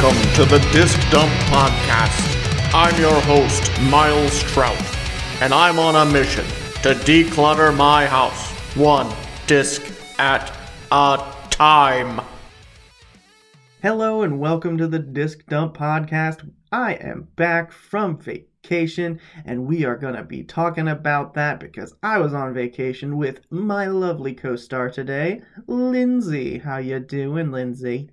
Welcome to the Disc Dump Podcast. I'm your host, Miles Trout, and I'm on a mission to declutter my house, one disc at a time. Hello and welcome to the Disc Dump Podcast. I am back from vacation and we are going to be talking about that because I was on vacation with my lovely co-star today, Lindsay. How you doing, Lindsay?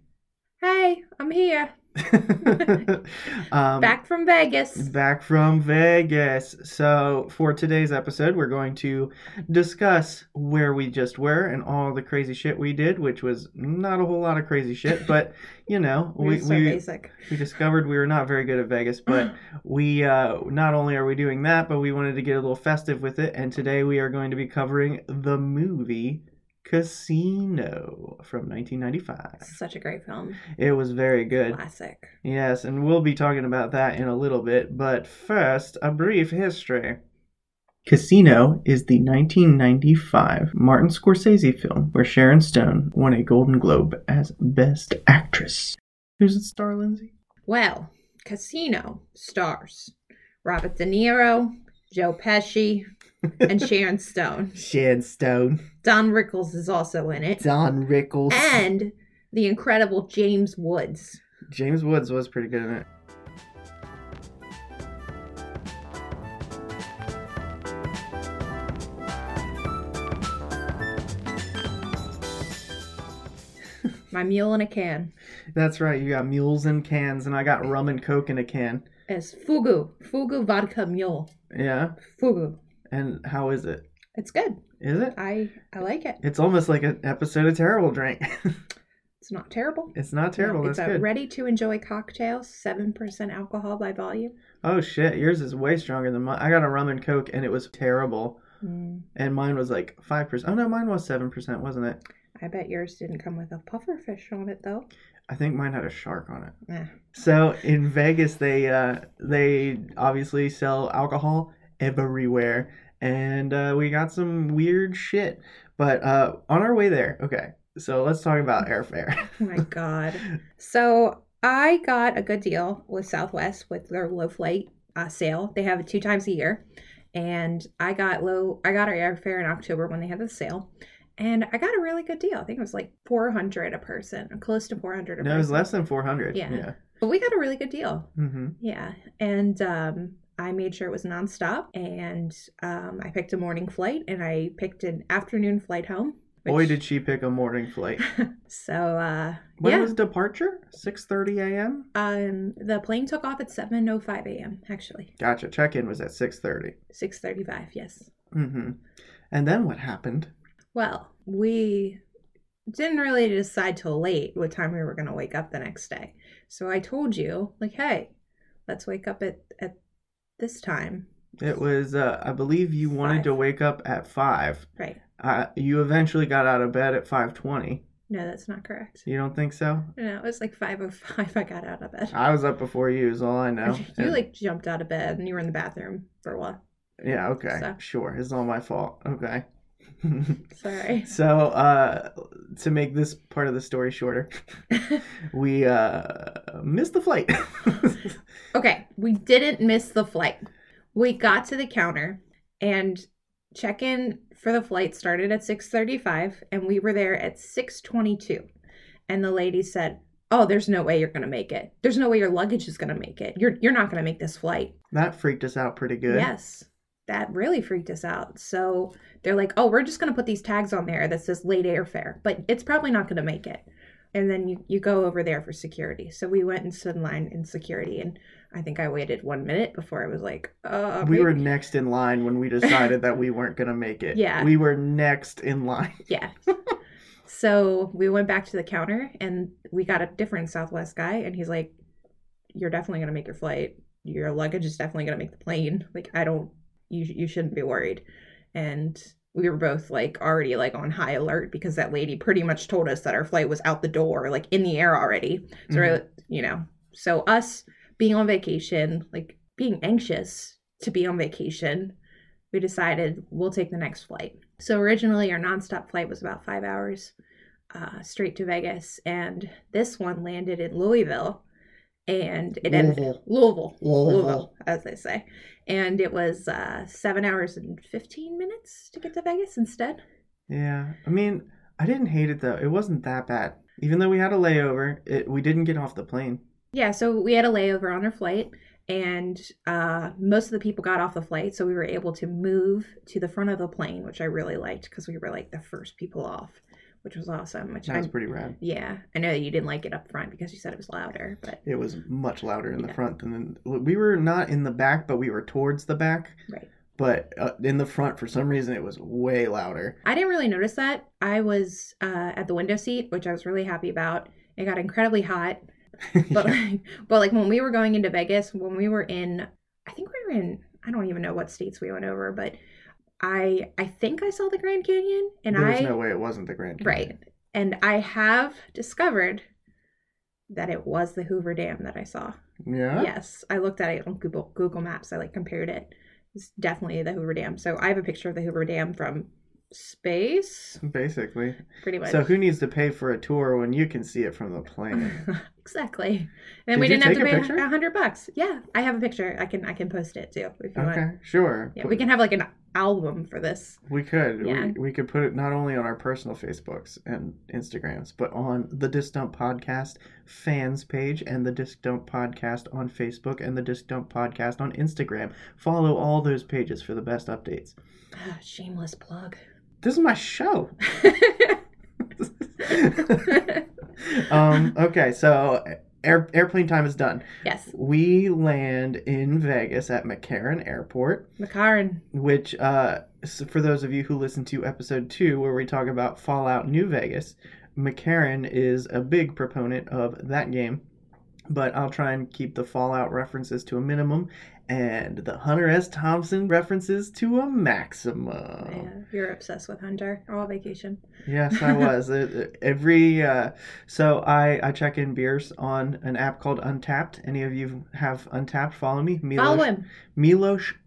Hey, I'm here. um, Back from Vegas. back from Vegas. So, for today's episode, we're going to discuss where we just were and all the crazy shit we did, which was not a whole lot of crazy shit, but you know, We're so we, basic. we discovered we were not very good at Vegas, but we uh, not only are we doing that, but we wanted to get a little festive with it. And today we are going to be covering the movie Casino from 1995. Such a great film. It was very good. Classic. Yes, and we'll be talking about that in a little bit. But first, a brief history. Casino is the 1995 Martin Scorsese film where Sharon Stone won a Golden Globe as Best Actress. Who's the star, Lindsay? Well, Casino stars Robert De Niro, Joe Pesci, and Sharon Stone. Sharon Stone, Don Rickles is also in it. Don Rickles, And the incredible James Woods. James Woods was pretty good in it. My mule in a can That's right. You got mules in cans, and I got rum and coke in a can. is Fugu. Fugu vodka mule. Yeah. Fugu. And how is it? It's good. Is it? I I like it. It's almost like an episode of Terrible Drink. It's not terrible. it's not terrible. It's That's a good. ready to enjoy cocktail, seven percent alcohol by volume. oh shit, yours is way stronger than mine. I got a rum and coke, and it was terrible. Mm, And mine was like five percent. Oh no, mine was seven percent, wasn't it? I bet yours didn't come with a puffer fish on it though. I think mine had a shark on it. Eh. So in Vegas, they uh, they obviously sell alcohol everywhere, and uh, we got some weird shit. But uh, on our way there, okay. So let's talk about airfare. Oh my god. So I got a good deal with Southwest with their low flight uh, sale. They have it two times a year, and I got low. I got our airfare in October when they had the sale, and I got a really good deal. I think it was like four hundred a person, close to four hundred a no, person. it was less than four hundred. Yeah. Yeah. but we got a really good deal. hmm Yeah, and um, I made sure it was nonstop, and um, I picked a morning flight, and I picked an afternoon flight home. Boy, did she pick a morning flight. so uh, When yeah, was departure? Six thirty a.m. um, the plane took off at seven oh five a.m. Actually, Gotcha. Check-in was at six thirty. six thirty five. Yes. Mm-hmm. And then what happened? Well, we didn't really decide till late what time we were going to wake up the next day. So I told you, like, hey, let's wake up at at this time. It was, uh, I believe, you wanted Five. to wake up at five. Right. Uh, you eventually got out of bed at five twenty. No, that's not correct. You don't think so? No, it was like five oh five. I got out of bed. I was up before you. Is all I know. you And- like jumped out of bed and you were in the bathroom for a while. yeah. Okay. So- Sure. It's all my fault. Okay. Sorry. so, uh, to make this part of the story shorter, we uh missed the flight. okay, we didn't miss the flight. We got to the counter and check-in for the flight started at 6:35 and we were there at 6:22. And the lady said, "Oh, there's no way you're going to make it. There's no way your luggage is going to make it. You're you're not going to make this flight." that freaked us out pretty good. Yes. That really freaked us out. So they're like, oh, we're just going to put these tags on there that says late airfare, but it's probably not going to make it. And then you, you go over there for security. So we went and stood in line in security. And I think I waited one minute before I was like, uh, We were next in line when we decided that we weren't going to make it. Yeah. We were next in line. Yeah. so we went back to the counter and we got a different Southwest guy. And he's like, you're definitely going to make your flight. Your luggage is definitely going to make the plane. Like, I don't, you, you shouldn't be worried. And we were both like already like on high alert because that lady pretty much told us that our flight was out the door, like in the air already. So, we're, you know, so us being on vacation, like being anxious to be on vacation, we decided we'll take the next flight. So originally our nonstop flight was about five hours uh, straight to Vegas, and this one landed in Louisville, and it ended Louisville. Louisville, Louisville. Louisville, as they say, and it was uh, seven hours and fifteen minutes to get to Vegas instead. Yeah, I mean, I didn't hate it though. It wasn't that bad. Even though we had a layover, it, we didn't get off the plane. Yeah, so we had a layover on our flight, and uh, most of the people got off the flight, so we were able to move to the front of the plane, which I really liked because we were like the first people off, which was awesome. Which That I was pretty rad. yeah, I know you didn't like it up front because you said it was louder, but It was much louder in the front than we were not in the back, but we were towards the back. Right. But uh, in the front, for some reason, it was way louder. I didn't really notice that. I was uh, at the window seat, which I was really happy about. It got incredibly hot, but like, but like when we were going into Vegas, when we were in, I think we were in, I don't even know what states we went over, but I I think I saw the Grand Canyon, and there I no way it wasn't the Grand Canyon. right, and I have discovered that it was the Hoover Dam that I saw. Yeah. Yes, I looked at it on Google Google Maps. I like compared it. It's definitely the Hoover Dam. So I have a picture of the Hoover Dam from space, Basically. pretty much. So who needs to pay for a tour when you can see it from the plane? exactly. And Did we didn't have to pay a hundred bucks. Yeah, I have a picture. I can I can post it too if you want. okay, sure. Yeah, we can have like an album for this. We could. Yeah. We, we could put it not only on our personal Facebooks and Instagrams, but on the Disc Dump Podcast fans page and the Disc Dump Podcast on Facebook and the Disc Dump Podcast on Instagram. Follow all those pages for the best updates. Ah, Shameless plug. This is my show. um, okay, so air, airplane time is done. yes, We land in Vegas at McCarran Airport. McCarran. which uh for those of you who listen to episode 2 where we talk about Fallout New Vegas, McCarran is a big proponent of that game, but I'll try and keep the Fallout references to a minimum and the Hunter S. Thompson references to a maximum. Yeah, you're obsessed with Hunter. All vacation. Yes, I was. Every uh, so I I check in beers on an app called Untappd. Any of you have Untappd? Follow me. Follow Milosh him.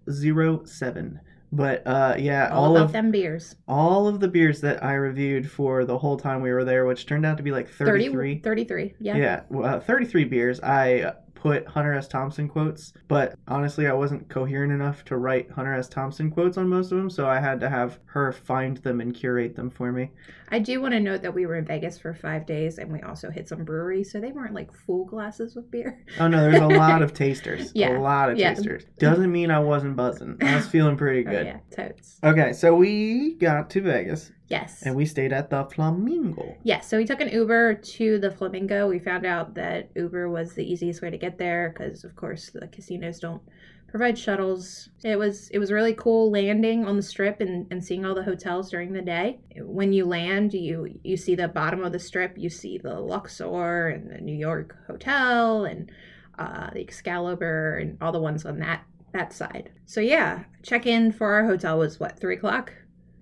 Milosh07. But uh, yeah, All, all, of them beers. all of the beers that I reviewed for the whole time we were there, which turned out to be like 30, 33. 33. Yeah. Yeah, well, uh, 33 beers. I put Hunter S. Thompson quotes, but honestly, I wasn't coherent enough to write Hunter S. Thompson quotes on most of them, so I had to have her find them and curate them for me. I do want to note that we were in Vegas for five days and we also hit some breweries, so they weren't like full glasses with beer. Oh no, there's a lot of tasters. Yeah, A lot of yeah. tasters. Doesn't mean I wasn't buzzing. I was feeling pretty Oh, good. yeah, totes. Okay, so we got to Vegas Yes. and we stayed at the Flamingo. Yes, so we took an Uber to the Flamingo. We found out that Uber was the easiest way to get there because, of course, the casinos don't provide shuttles. It was it was really cool landing on the strip and, and seeing all the hotels during the day. When you land, you you see the bottom of the strip. You see the Luxor and the New York Hotel and uh, the Excalibur and all the ones on that that side. So yeah, check in for our hotel was what three o'clock,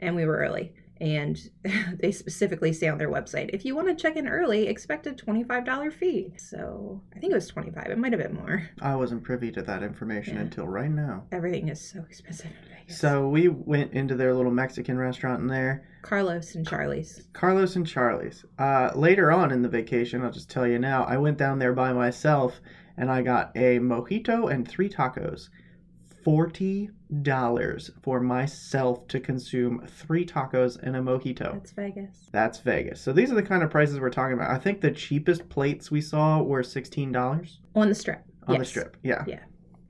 and we were early and they specifically say on their website if you want to check in early expect a $25 fee so i think it was 25 it might have been more I wasn't privy to that information Yeah. until right now. everything is so expensive in Vegas. So we went into their little Mexican restaurant in there, carlos and charlie's Carlos and Charlie's. Uh, later on in the vacation, I'll just tell you now, I went down there by myself and I got a mojito and three tacos. Forty dollars for myself to consume three tacos and a mojito. that's vegas That's Vegas. So these are the kind of prices we're talking about. I think the cheapest plates we saw were sixteen dollars on the strip on the strip. Yeah. Yeah.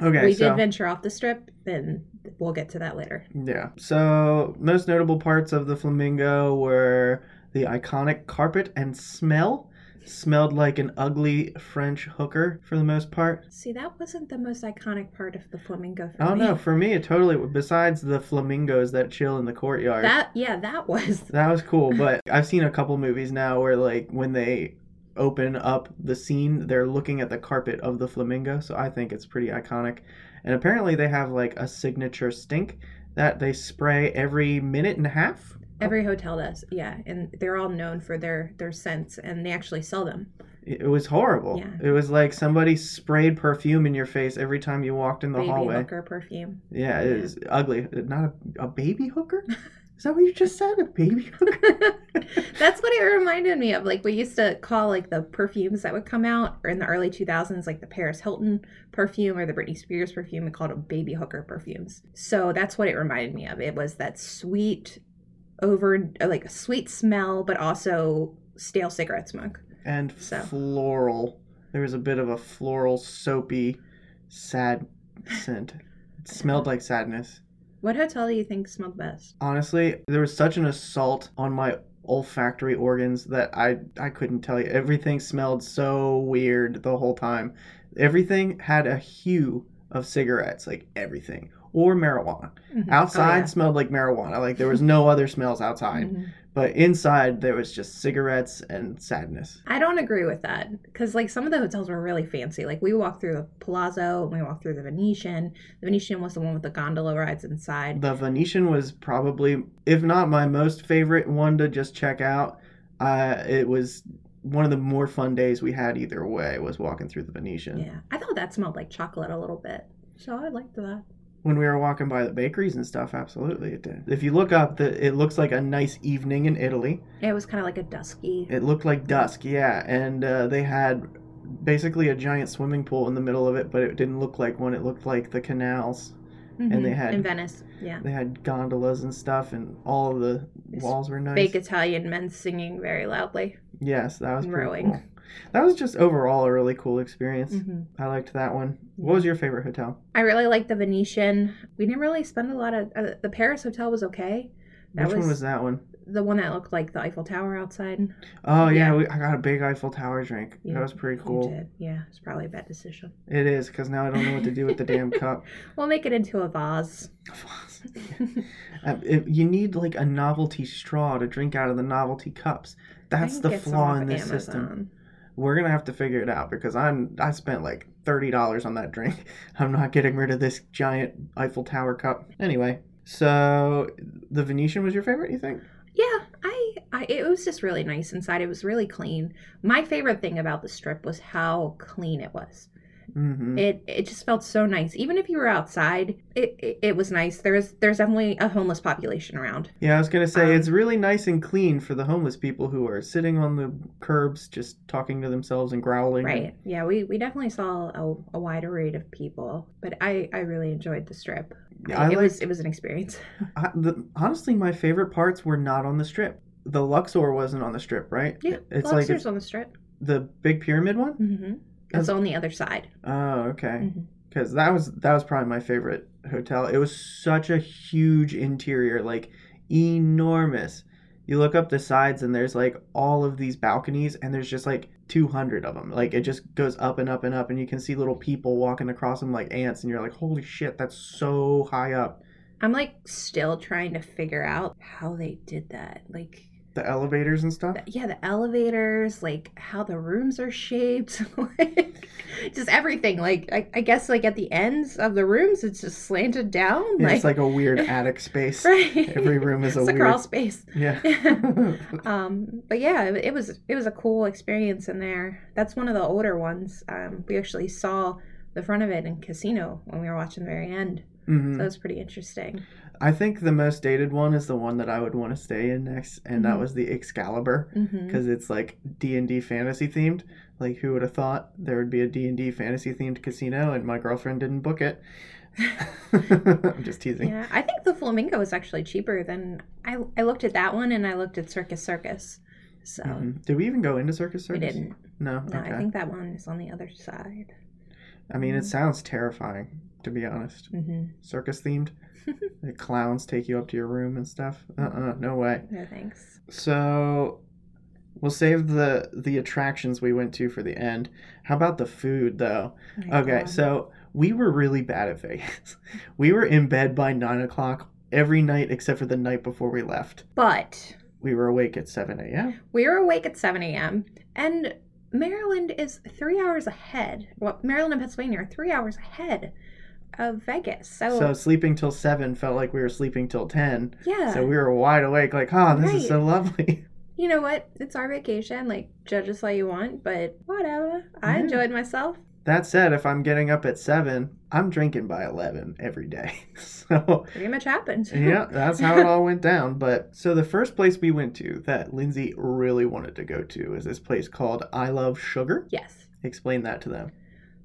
Okay. we so did venture off the strip and we'll get to that later yeah. So most notable parts of the flamingo were the iconic carpet and smell. Smelled like an ugly French hooker for the most part. see that wasn't the most iconic part of the flamingo for I don't me. know. For me, it totally. Besides the flamingos that chill in the courtyard, that yeah that was That was cool, but I've seen a couple movies now where like when they open up the scene, they're looking at the carpet of the flamingo, so I think it's pretty iconic. And apparently they have like a signature stink that they spray every minute and a half. Oh. every hotel does yeah and they're all known for their their scents and they actually sell them It it was horrible. Yeah. It was like somebody sprayed perfume in your face every time you walked in the baby hallway. Baby hooker perfume Yeah, it Yeah. is ugly. Uh, not a, a baby hooker? Is that what you just said? A baby hooker? That's what it reminded me of. Like we used to call like the perfumes that would come out or in the early 2000s, like the Paris Hilton perfume or the Britney Spears perfume. We called them baby hooker perfumes. So that's what it reminded me of. It was that sweet, over uh, like a sweet smell, but also stale cigarette smoke. and So. floral. There was a bit of a floral, soapy, sad scent. It smelled like sadness. What hotel do you think smelled best? Honestly, there was such an assault on my olfactory organs that I I couldn't tell you. Everything smelled so weird the whole time. Everything had a hue of cigarettes, like everything, or marijuana. Mhm. Outside Oh, yeah. smelled like marijuana. Like there was no other smells outside. Mhm. But inside there was just cigarettes and sadness. I don't agree with that because like some of the hotels were really fancy. Like we walked through the Palazzo and we walked through the Venetian. The Venetian was the one with the gondola rides inside. The Venetian was probably, if not my most favorite one to just check out. Uh, it was one of the more fun days we had either way was walking through the Venetian. Yeah, I thought that smelled like chocolate a little bit, so I liked that. When we were walking by the bakeries and stuff, absolutely it did. If you look up, the, it looks like a nice evening in Italy. It was kind of like a dusky. It looked like dusk, yeah, and uh, they had basically a giant swimming pool in the middle of it, but it didn't look like one. It looked like the canals. Mhm, they had- in Venice. Yeah, They had gondolas and stuff, and all of the It's walls were nice. fake Italian men singing very loudly. Yes, that was Rowing. cool. That was just overall a really cool experience. hmm I liked that one. What was your favorite hotel? I really liked the Venetian. We didn't really spend a lot of. Uh, the Paris hotel was okay. That Which one was- was that one? The one that looked like the Eiffel Tower outside. Oh yeah, Yeah. we, I got a big Eiffel Tower drink. You- that was pretty You cool. did. Yeah, it's probably a bad decision. It is because now I don't know what to do with the damn cup. We'll make it into a vase. Uh, if- you need like a novelty straw to drink out of the novelty cups. That's the flaw in this Amazon. system. We're gonna have to figure it out because I'm I spent like thirty dollars on that drink. I'm not getting rid of this giant Eiffel Tower cup. Anyway, so the Venetian was your favorite, you think? Yeah, I, I it was just really nice inside. It was really clean. My favorite thing about the strip was how clean it was. Mm-hmm. It it just felt so nice. Even if you were outside, it it, it was nice. There's there's definitely a homeless population around. Yeah, I was gonna say Um, it's really nice and clean for the homeless people who are sitting on the curbs, just talking to themselves and growling. Right. Yeah, we, we definitely saw a, a wide array of people, but I, I really enjoyed the strip. Yeah, I it was it was an experience. I, the, honestly, my favorite parts were not on the strip. The Luxor wasn't on the strip, right? Yeah, it's Luxor's like it's on the strip. the big pyramid one. Mm-hmm. It's on the other side. Oh, okay. Mm-hmm. Because that was that was probably my favorite hotel. It was such a huge interior, like enormous. You look up the sides and there's like all of these balconies and there's just like 200 of them. Like it just goes up and up and up and you can see little people walking across them like ants and you're like, "Holy shit, that's so high up." I'm like still trying to figure out how they did that. Like The elevators and stuff. yeah, the elevators, like how the rooms are shaped, like just everything. Like I, I guess like at the ends of the rooms, it's just slanted down. Yeah, like, it's like a weird attic space. right. Every room is a it's a weird crawl space. Yeah. um but yeah it, it was it was a cool experience in there that's one of the older ones um we actually saw the front of it in casino when we were watching the very end Mhm. so it was pretty interesting I think the most dated one is the one that I would want to stay in next, and that Mhm. was the Excalibur because it's like D and D fantasy themed. Like, who would have thought there would be a D and D fantasy themed casino, and my girlfriend didn't book it. I'm just teasing. yeah i think the flamingo is actually cheaper than i i looked at that one and i looked at circus circus so Mhm. Did we even go into Circus Circus? we didn't No. no okay. i think that one is on the other side I mean, it Mhm. sounds terrifying to be honest. hmm Circus themed. the clowns take you up to your room and stuff. Uh uh no way. no thanks So we'll save the the attractions we went to for the end. How about the food though? Okay, God. so we were really bad at Vegas. We were in bed by nine o'clock every night except for the night before we left. but We were awake at seven a.m. We were awake at 7 a.m. and Maryland is three hours ahead. Well, Maryland and Pennsylvania are three hours ahead of Vegas. So, So sleeping till seven felt like we were sleeping till ten. yeah, So we were wide awake, like, oh, this is so lovely. you know what? It's our vacation. Like, judge us all you want, but whatever. I Yeah. enjoyed myself. That said, if I'm getting up at seven, I'm drinking by eleven every day. so Pretty much happened. yeah, that's how it all went down. But so the first place we went to that Lindsay really wanted to go to is this place called I Love Sugar. yes. Explain that to them.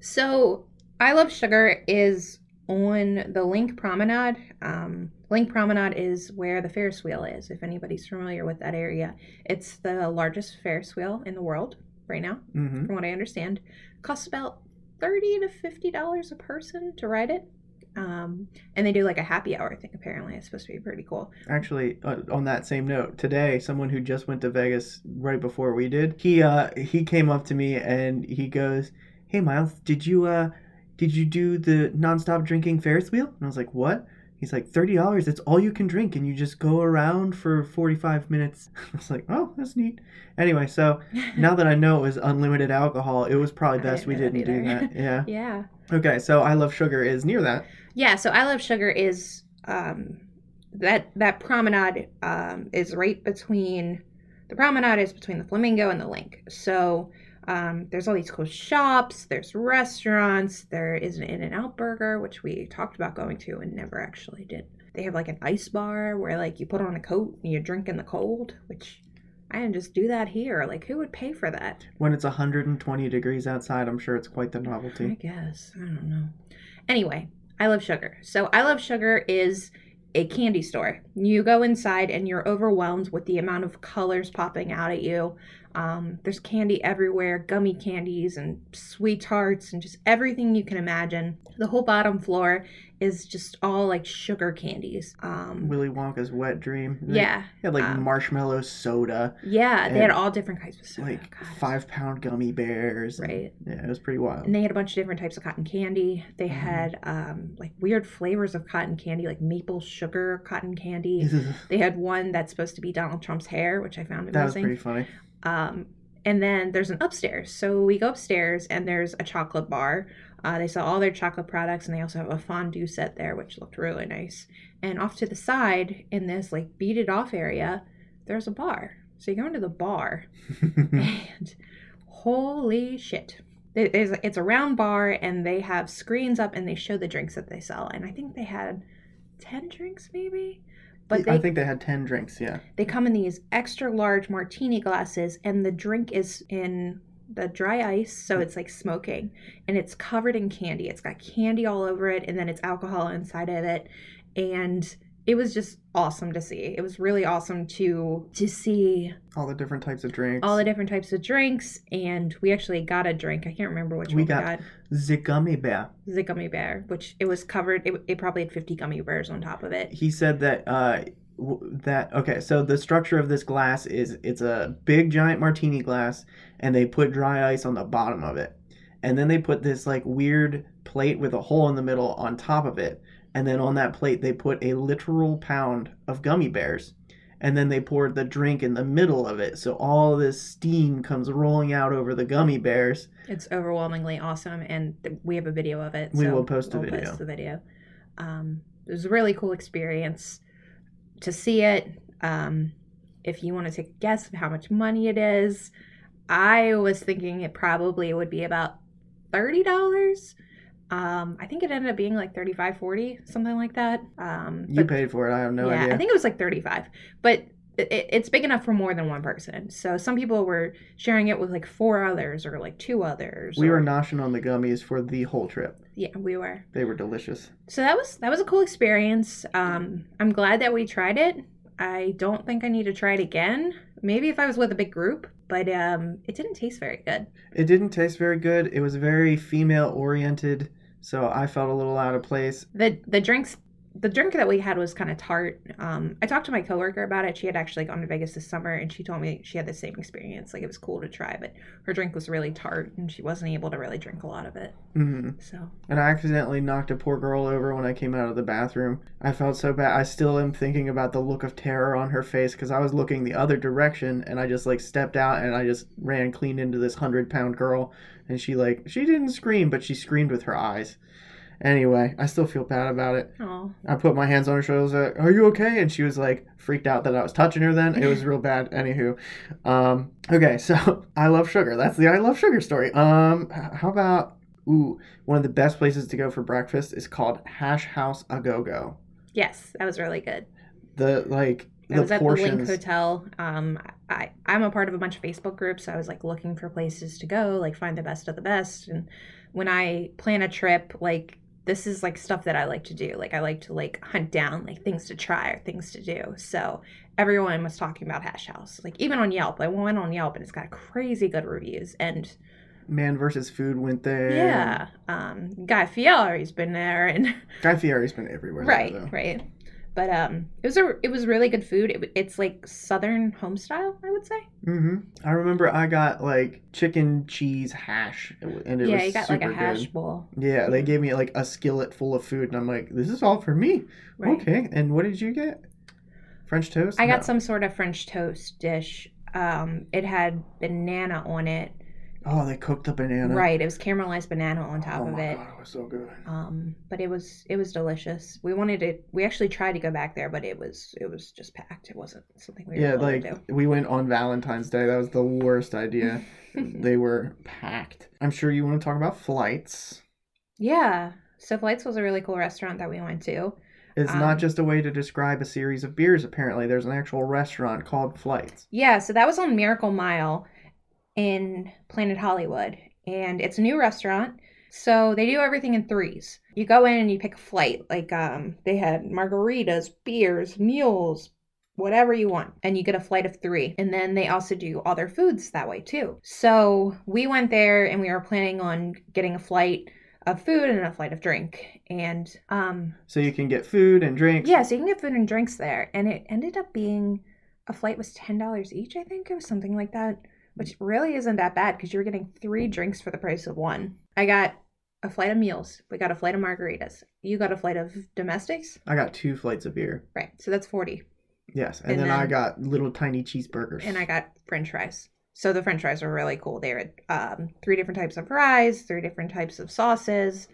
So, I Love Sugar is on the LINQ Promenade. Um, LINQ Promenade is where the Ferris wheel is, if anybody's familiar with that area. It's the largest Ferris wheel in the world right now, hmm from what I understand. costs about 30 to $50 a person to ride it. Um, and they do like a happy hour thing, apparently. It's supposed to be pretty cool. Actually, uh, on that same note, today someone who just went to Vegas right before we did, he uh he came up to me and he goes, "Hey Miles, did you uh did you do the nonstop drinking Ferris wheel?" And I was like, "What?" He's like, thirty dollars. that's all you can drink, and you just go around for forty-five minutes." I was like, "Oh, that's neat." Anyway, so now that I know it was unlimited alcohol, it was probably best we didn't do that that. Yeah. yeah. Okay, so I love sugar is near that. Yeah, so I Love Sugar is um that that promenade um is right between the promenade is between the flamingo and the LINQ. So um there's all these cool shops, there's restaurants, there is an In and Out burger, which we talked about going to and never actually did. They have like an ice bar where like you put on a coat and you drink in the cold, which I didn't just do that here. Like who would pay for that? When it's 120 degrees outside, I'm sure it's quite the novelty. I guess. I don't know. Anyway, I Love Sugar. So, I Love Sugar is a candy store. You go inside and you're overwhelmed with the amount of colors popping out at you. Um, there's candy everywhere gummy candies and sweet tarts and just everything you can imagine. The whole bottom floor is just all like sugar candies. Um, Willy Wonka's wet dream. They yeah. had like um, marshmallow soda, Yeah. They had all different kinds of soda. like God, five pound gummy bears. and- Right. Yeah, it was pretty wild. And they had a bunch of different types of cotton candy. They Mhm. had um, like weird flavors of cotton candy, like maple sugar cotton candy. They had one that's supposed to be Donald Trump's hair, which I found that was pretty funny. Um, and then there's an upstairs. So we go upstairs and there's a chocolate bar. Uh, they sell all their chocolate products and they also have a fondue set there, which looked really nice. And off to the side, in this like beaded off area, there's a bar. So you go into the bar and holy shit. There- it's a round bar and they have screens up and they show the drinks that they sell. And I think they had 10 drinks maybe. But they I think they had 10 drinks, yeah. they come in these extra large martini glasses, and the drink is in the dry ice, so it's like smoking, and it's covered in candy. It's got candy all over it, and then it's alcohol inside of it, and it was just awesome to see. It was really awesome to to see All the different types of drinks. all the different types of drinks, and we actually got a drink. I can't remember which We one got- we got. The gummy bear. The gummy bear, which it was covered. It, it probably had fifty gummy bears on top of it. He said that, uh, w- that, okay, so the structure of this glass is it's a big giant martini glass, and they put dry ice on the bottom of it. And then they put this like weird plate with a hole in the middle on top of it. And then on that plate, they put a literal pound of gummy bears. And then they poured the drink in the middle of it. So all this steam comes rolling out over the gummy bears. It's overwhelmingly awesome, and th- we have a video of it. We so will post a we'll video. Post the video. Um, it was a really cool experience to see it. Um, if you want to take a guess of how much money it is, I was thinking it probably would be about thirty dollars. Um, I think it ended up being like 35 40 something like that. Um, You but- paid for it. I have no yeah, idea. I think it was like 35. But it, it's big enough for more than one person. So some people were sharing it with like four others or like two others. we or- were noshing on the gummies for the whole trip. Yeah, we were. They were delicious. So that was that was a cool experience. Um, I'm glad that we tried it. I don't think I need to try it again. Maybe if I was with a big group, but um, it didn't taste very good. It didn't taste very good. It was very female oriented, so I felt a little out of place. the The drinks, the drink that we had was kind of tart. Um, I talked to my coworker about it. She had actually gone to Vegas this summer, and she told me she had the same experience. Like it was cool to try, but her drink was really tart, and she wasn't able to really drink a lot of it. hmm So And I accidentally knocked a poor girl over when I came out of the bathroom. I felt so bad. I still am thinking about the look of terror on her face because I was looking the other direction and I just like stepped out and I just ran clean into this hundred pound girl. And she like, she didn't scream, but she screamed with her eyes. Anyway, I still feel bad about it. oh, I put my hands on her shoulders. Like, Are you okay? And she was like freaked out that I was touching her. Then it was real bad. Anywho, um, okay. So I love sugar. That's the I love sugar story. Um, how about Ooh, one of the best places to go for breakfast is called Hash House A Go Go. Yes, that was really good. The like I was at the LINQ. Hotel. Um, I I'm a part of a bunch of Facebook groups, so I was like looking for places to go, like find the best of the best. And when I plan a trip, like this is like stuff that I like to do. Like I like to like hunt down like things to try or things to do. So everyone was talking about Hash House. Like even on Yelp, I went on Yelp and it's got crazy good reviews. And Man versus Food went there. yeah, um, Guy Fieri's been there, and Guy Fieri's been everywhere. right, though. right. But um, it was a it was really good food. It, it's like Southern home style, I would say. Mm-hmm. I remember I got like chicken cheese hash, and it yeah, was you got like a hash good. bowl. Yeah, they gave me like a skillet full of food, and I'm like, this is all for me. Right. Okay, and what did you get? French toast? I got some sort of French toast dish. Um, it had banana on it. Oh, they cooked the banana. Right, it was caramelized banana on top oh of it. god, it was so good. Um, but it was it was delicious. We wanted to. We actually tried to go back there, but it was it was just packed. It wasn't something we Yeah, like to do. we went on Valentine's Day. That was the worst idea. they were packed. I'm sure you want to talk about flights. Yeah. So Flights was a really cool restaurant that we went to. It's Um, not just a way to describe a series of beers, apparently. There's an actual restaurant called Flights. Yeah, so that was on Miracle Mile in Planet Hollywood. And it's a new restaurant. So they do everything in threes. You go in and you pick a flight. Like um they had margaritas, beers, mules, whatever you want. And you get a flight of three. And then they also do all their foods that way too. So we went there and we were planning on getting a flight of food and a flight of drink. And um So you can get food and drinks. yeah, so you can get food and drinks there. And it ended up being a flight was ten dollars each, I think, or something like that. Which really isn't that bad because you're getting three drinks for the price of one. I got a flight of meals. We got a flight of margaritas. You got a flight of domestics? I got two flights of beer. Right. So that's forty. Yes. And, And then, I got little tiny cheeseburgers. And I got French fries. So the French fries were really cool. They were um, three different types of fries, three different types of sauces.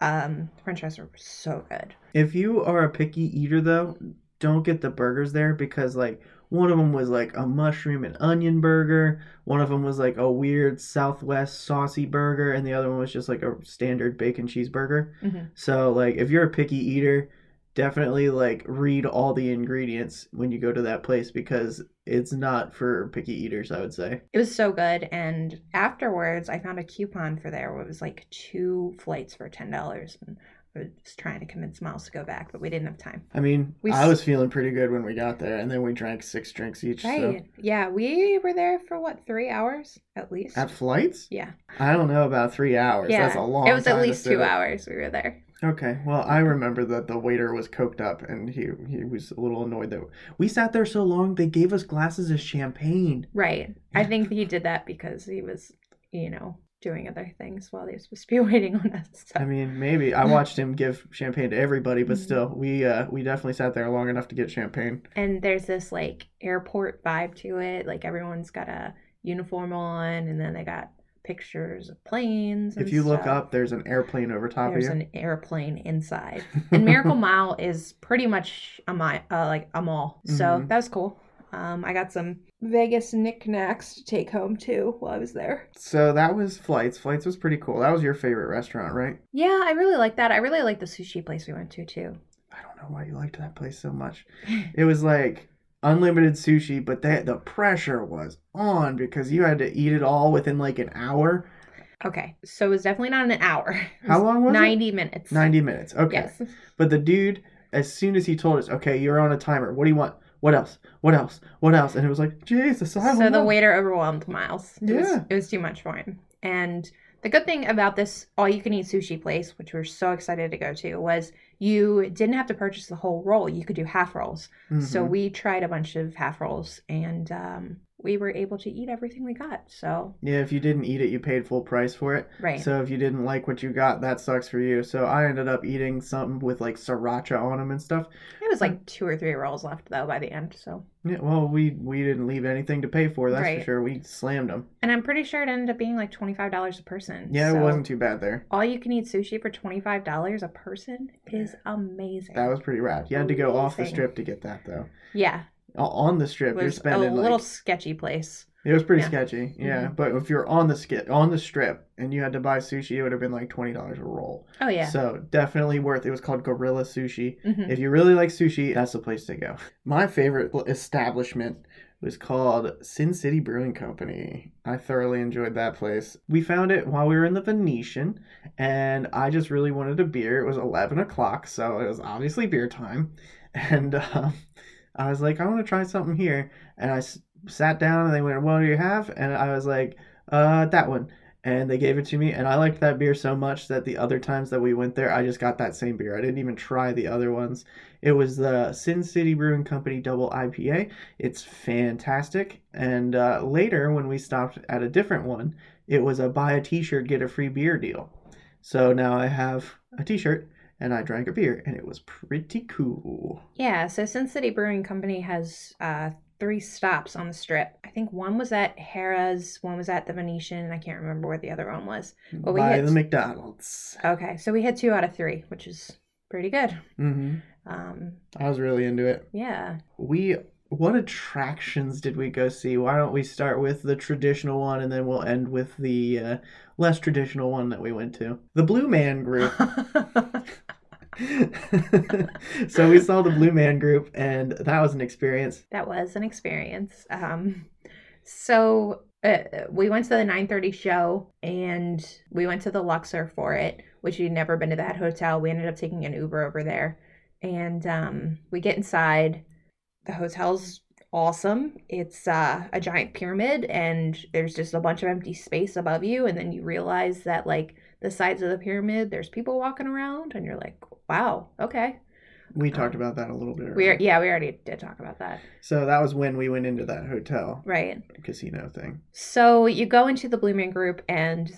Um, French fries were so good. If you are a picky eater, though, don't get the burgers there because, like, one of them was like a mushroom and onion burger. One of them was like a weird Southwest saucy burger, and the other one was just like a standard bacon cheeseburger. Mhm. So, like, if you're a picky eater, definitely like read all the ingredients when you go to that place because it's not for picky eaters. I would say. It was so good. And afterwards, I found a coupon for there where it was like two flights for ten dollars. And was trying to convince Miles to go back, but we didn't have time. I mean, We I s- was feeling pretty good when we got there, and then we drank six drinks each. So. Right? Yeah, we were there for what three hours at least. At flights? yeah, I don't know about three hours. yeah. That's a long. it was at time to least two at- hours we were there. Okay, well, I remember that the waiter was coked up, and he he was a little annoyed that we sat there so long. They gave us glasses of champagne. Right. I think he did that because he was, you know, doing other things while they were supposed to be waiting on us. So. I mean, maybe I watched him give champagne to everybody, but Mhm. still, we uh we definitely sat there long enough to get champagne. and there's this like airport vibe to it. Like everyone's got a uniform on, and then they got pictures of planes. If you look up, there's an airplane over top there's of you. There's an airplane inside. And Miracle Mile is pretty much a mi- uh, like a mall, so Mhm. that was cool. Um, I got some Vegas knickknacks to take home too while I was there. so that was flights. Flights was pretty cool. That was your favorite restaurant, right? Yeah, I really like that. I really like the sushi place we went to too. I don't know why you liked that place so much. It was like unlimited sushi, but the pressure was on because you had to eat it all within like an hour. Okay, so it was definitely not an hour. How long was it? Ninety minutes. 90 minutes. Okay. Yes. But the dude, as soon as he told us, okay, you're on a timer. What do you want? What else? What else? What else? And it was like, Jesus, I so the know. waiter overwhelmed Miles. It was, Yeah. it was too much for him. And the good thing about this all you can eat sushi place, which we are so excited to go to, was you didn't have to purchase the whole roll. You could do half rolls. So Mhm. we tried a bunch of half rolls and um, we were able to eat everything we got. So, yeah, if you didn't eat it, you paid full price for it. right. So if you didn't like what you got, that sucks for you. So I ended up eating something with like sriracha on them and stuff. it was like two or three rolls left though by the end. So, Yeah, well, we we didn't leave anything to pay for. That's Right. for sure. We slammed them. and I'm pretty sure it ended up being like $25 a person. Yeah, So it wasn't too bad there. All you can eat sushi for $25 a person is amazing. That was pretty rad. You had to go off the strip to get that though. yeah. On the strip, you're spending a spending little like sketchy place. It was pretty Yeah. sketchy, yeah. Mhm. But if you're on the skit on the strip and you had to buy sushi, it would have been like twenty dollars a roll. Oh yeah. So definitely worth. It was called Gorilla Sushi. Mhm. If you really like sushi, that's the place to go. My favorite establishment was called Sin City Brewing Company. I thoroughly enjoyed that place. We found it while we were in the Venetian, and I just really wanted a beer. It was 11 o'clock, so it was obviously beer time. And um, I was like, I want to try something here. And I s- sat down, and they went, What do you have? And I was like, uh, that one. And they gave it to me, and I liked that beer so much that the other times that we went there, I just got that same beer. I didn't even try the other ones. It was the Sin City Brewing Company Double IPA. It's fantastic. And uh, later, when we stopped at a different one, it was a buy a t shirt, get a free beer deal. So now I have a t shirt and I drank a beer, and it was pretty cool. Yeah, so Sin City Brewing Company has uh, three stops on the strip. I think one was at Harrah's, one was at the Venetian, and I can't remember where the other one was. Well, we By hit- the McDonald's. Okay, so we had two out of three, which is pretty good. Mm-hmm. Um, I was really into it. yeah. We what attractions did we go see? Why don't we start with the traditional one and then we'll end with the uh, less traditional one that we went to? The Blue Man Group. so we saw the Blue Man Group, and that was an experience. that was an experience. Um, so uh, we went to the 9:30 show, and we went to the Luxor for it, which we'd never been to that hotel. We ended up taking an Uber over there, and um, we get inside. The hotel's awesome. It's uh, a giant pyramid, and there's just a bunch of empty space above you, and then you realize that like the sides of the pyramid, there's people walking around, and you're like, wow, okay. We talked Um, about that a little bit We earlier. yeah, we already did talk about that, So that was when we went into that hotel right? casino thing. So you go into the Blue Man Group and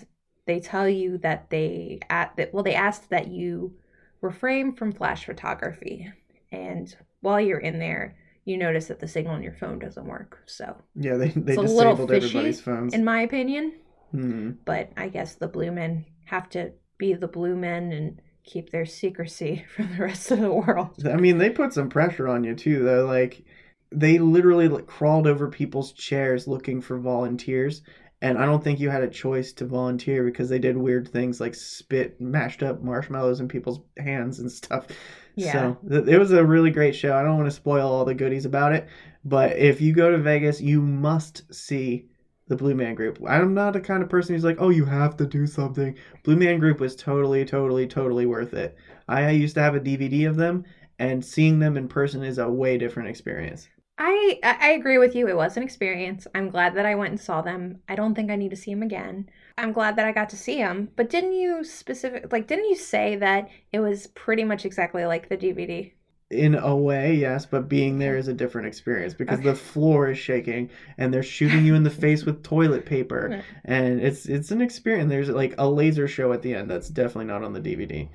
they tell you that they at that well they asked that you refrain from flash photography. And while you're in there, you notice that the signal on your phone doesn't work. So, Yeah, they they It's disabled everybody's phones. in my opinion, Hmm. but I guess the blue men have to be the blue men and keep their secrecy from the rest of the world. I mean, they put some pressure on you too, though. Like, they literally like, crawled over people's chairs looking for volunteers, and I don't think you had a choice to volunteer because they did weird things like spit mashed up marshmallows in people's hands and stuff. Yeah. So th- it was a really great show. I don't want to spoil all the goodies about it, but if you go to Vegas, you must see the Blue Man Group. I'm not the kind of person who's like, oh, you have to do something. Blue Man Group was totally, totally, totally worth it. I used to have a DVD of them, and seeing them in person is a way different experience. I I agree with you. It was an experience. I'm glad that I went and saw them. I don't think I need to see them again. I'm glad that I got to see him. But didn't you specific like didn't you say that it was pretty much exactly like the DVD? In a way, yes, but being there is a different experience because the floor is shaking and they're shooting you in the face with toilet paper, and it's it's an experience. There's like a laser show at the end that's definitely not on the DVD.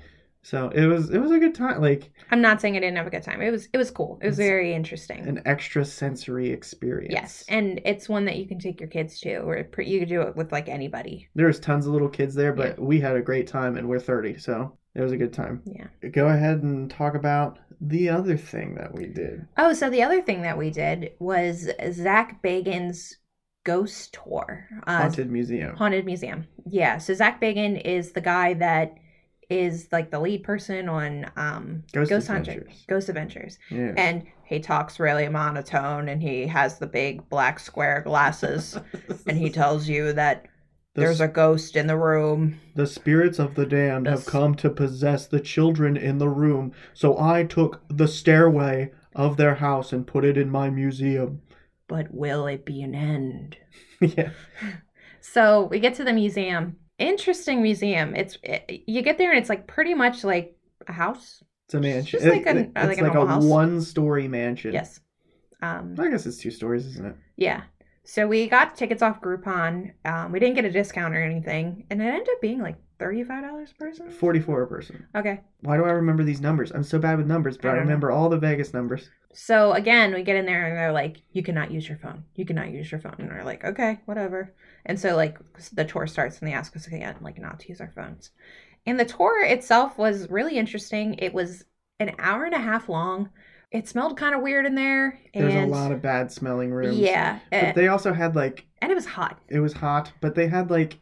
So it was it was a good time, like I'm not saying I didn't have a good time. It was it was cool. It was very interesting. an extra sensory experience. yes, and it's one that you can take your kids to, or you could do it with like anybody. There was tons of little kids there, but we had a great time, and we're 30, so it was a good time. Yeah. Go ahead and talk about the other thing that we did. Oh, so the other thing that we did was Zak Bagans ghost tour. Uh, Haunted Museum. Haunted Museum. Yeah. So Zach Bagan is the guy that is like the lead person on um Ghost Ghost Hunter, Adventures. Ghost Adventures, Yeah. and he talks really monotone, and he has the big black square glasses, and he tells you that The there's a ghost in the room. The spirits of the damned have This- come to possess the children in the room, so I took the stairway of their house and put it in my museum. But will it be an end? yeah. So we get to the museum. Interesting museum. It's it, you get there and it's like pretty much like a house. It's a mansion. just like It- a- it- like it's a like a one story mansion. Yes. Um. I guess it's two stories, isn't it? Yeah. So we got tickets off Groupon. Um, we didn't get a discount or anything, and it ended up being like thirty-five dollars per person. 44 a person. Okay. Why do I remember these numbers? I'm so bad with numbers, but I I, don't know. remember all the Vegas numbers. So again, we get in there and they're like, "You cannot use your phone. You cannot use your phone." And we're like, "Okay, whatever." And so like the tour starts and they ask us again, like, not to use our phones. And the tour itself was really interesting. It was an hour and a half long. it smelled kind of weird in there. There's a lot of bad smelling rooms. yeah, But eh, they also had like and it was hot. it was hot, but they had like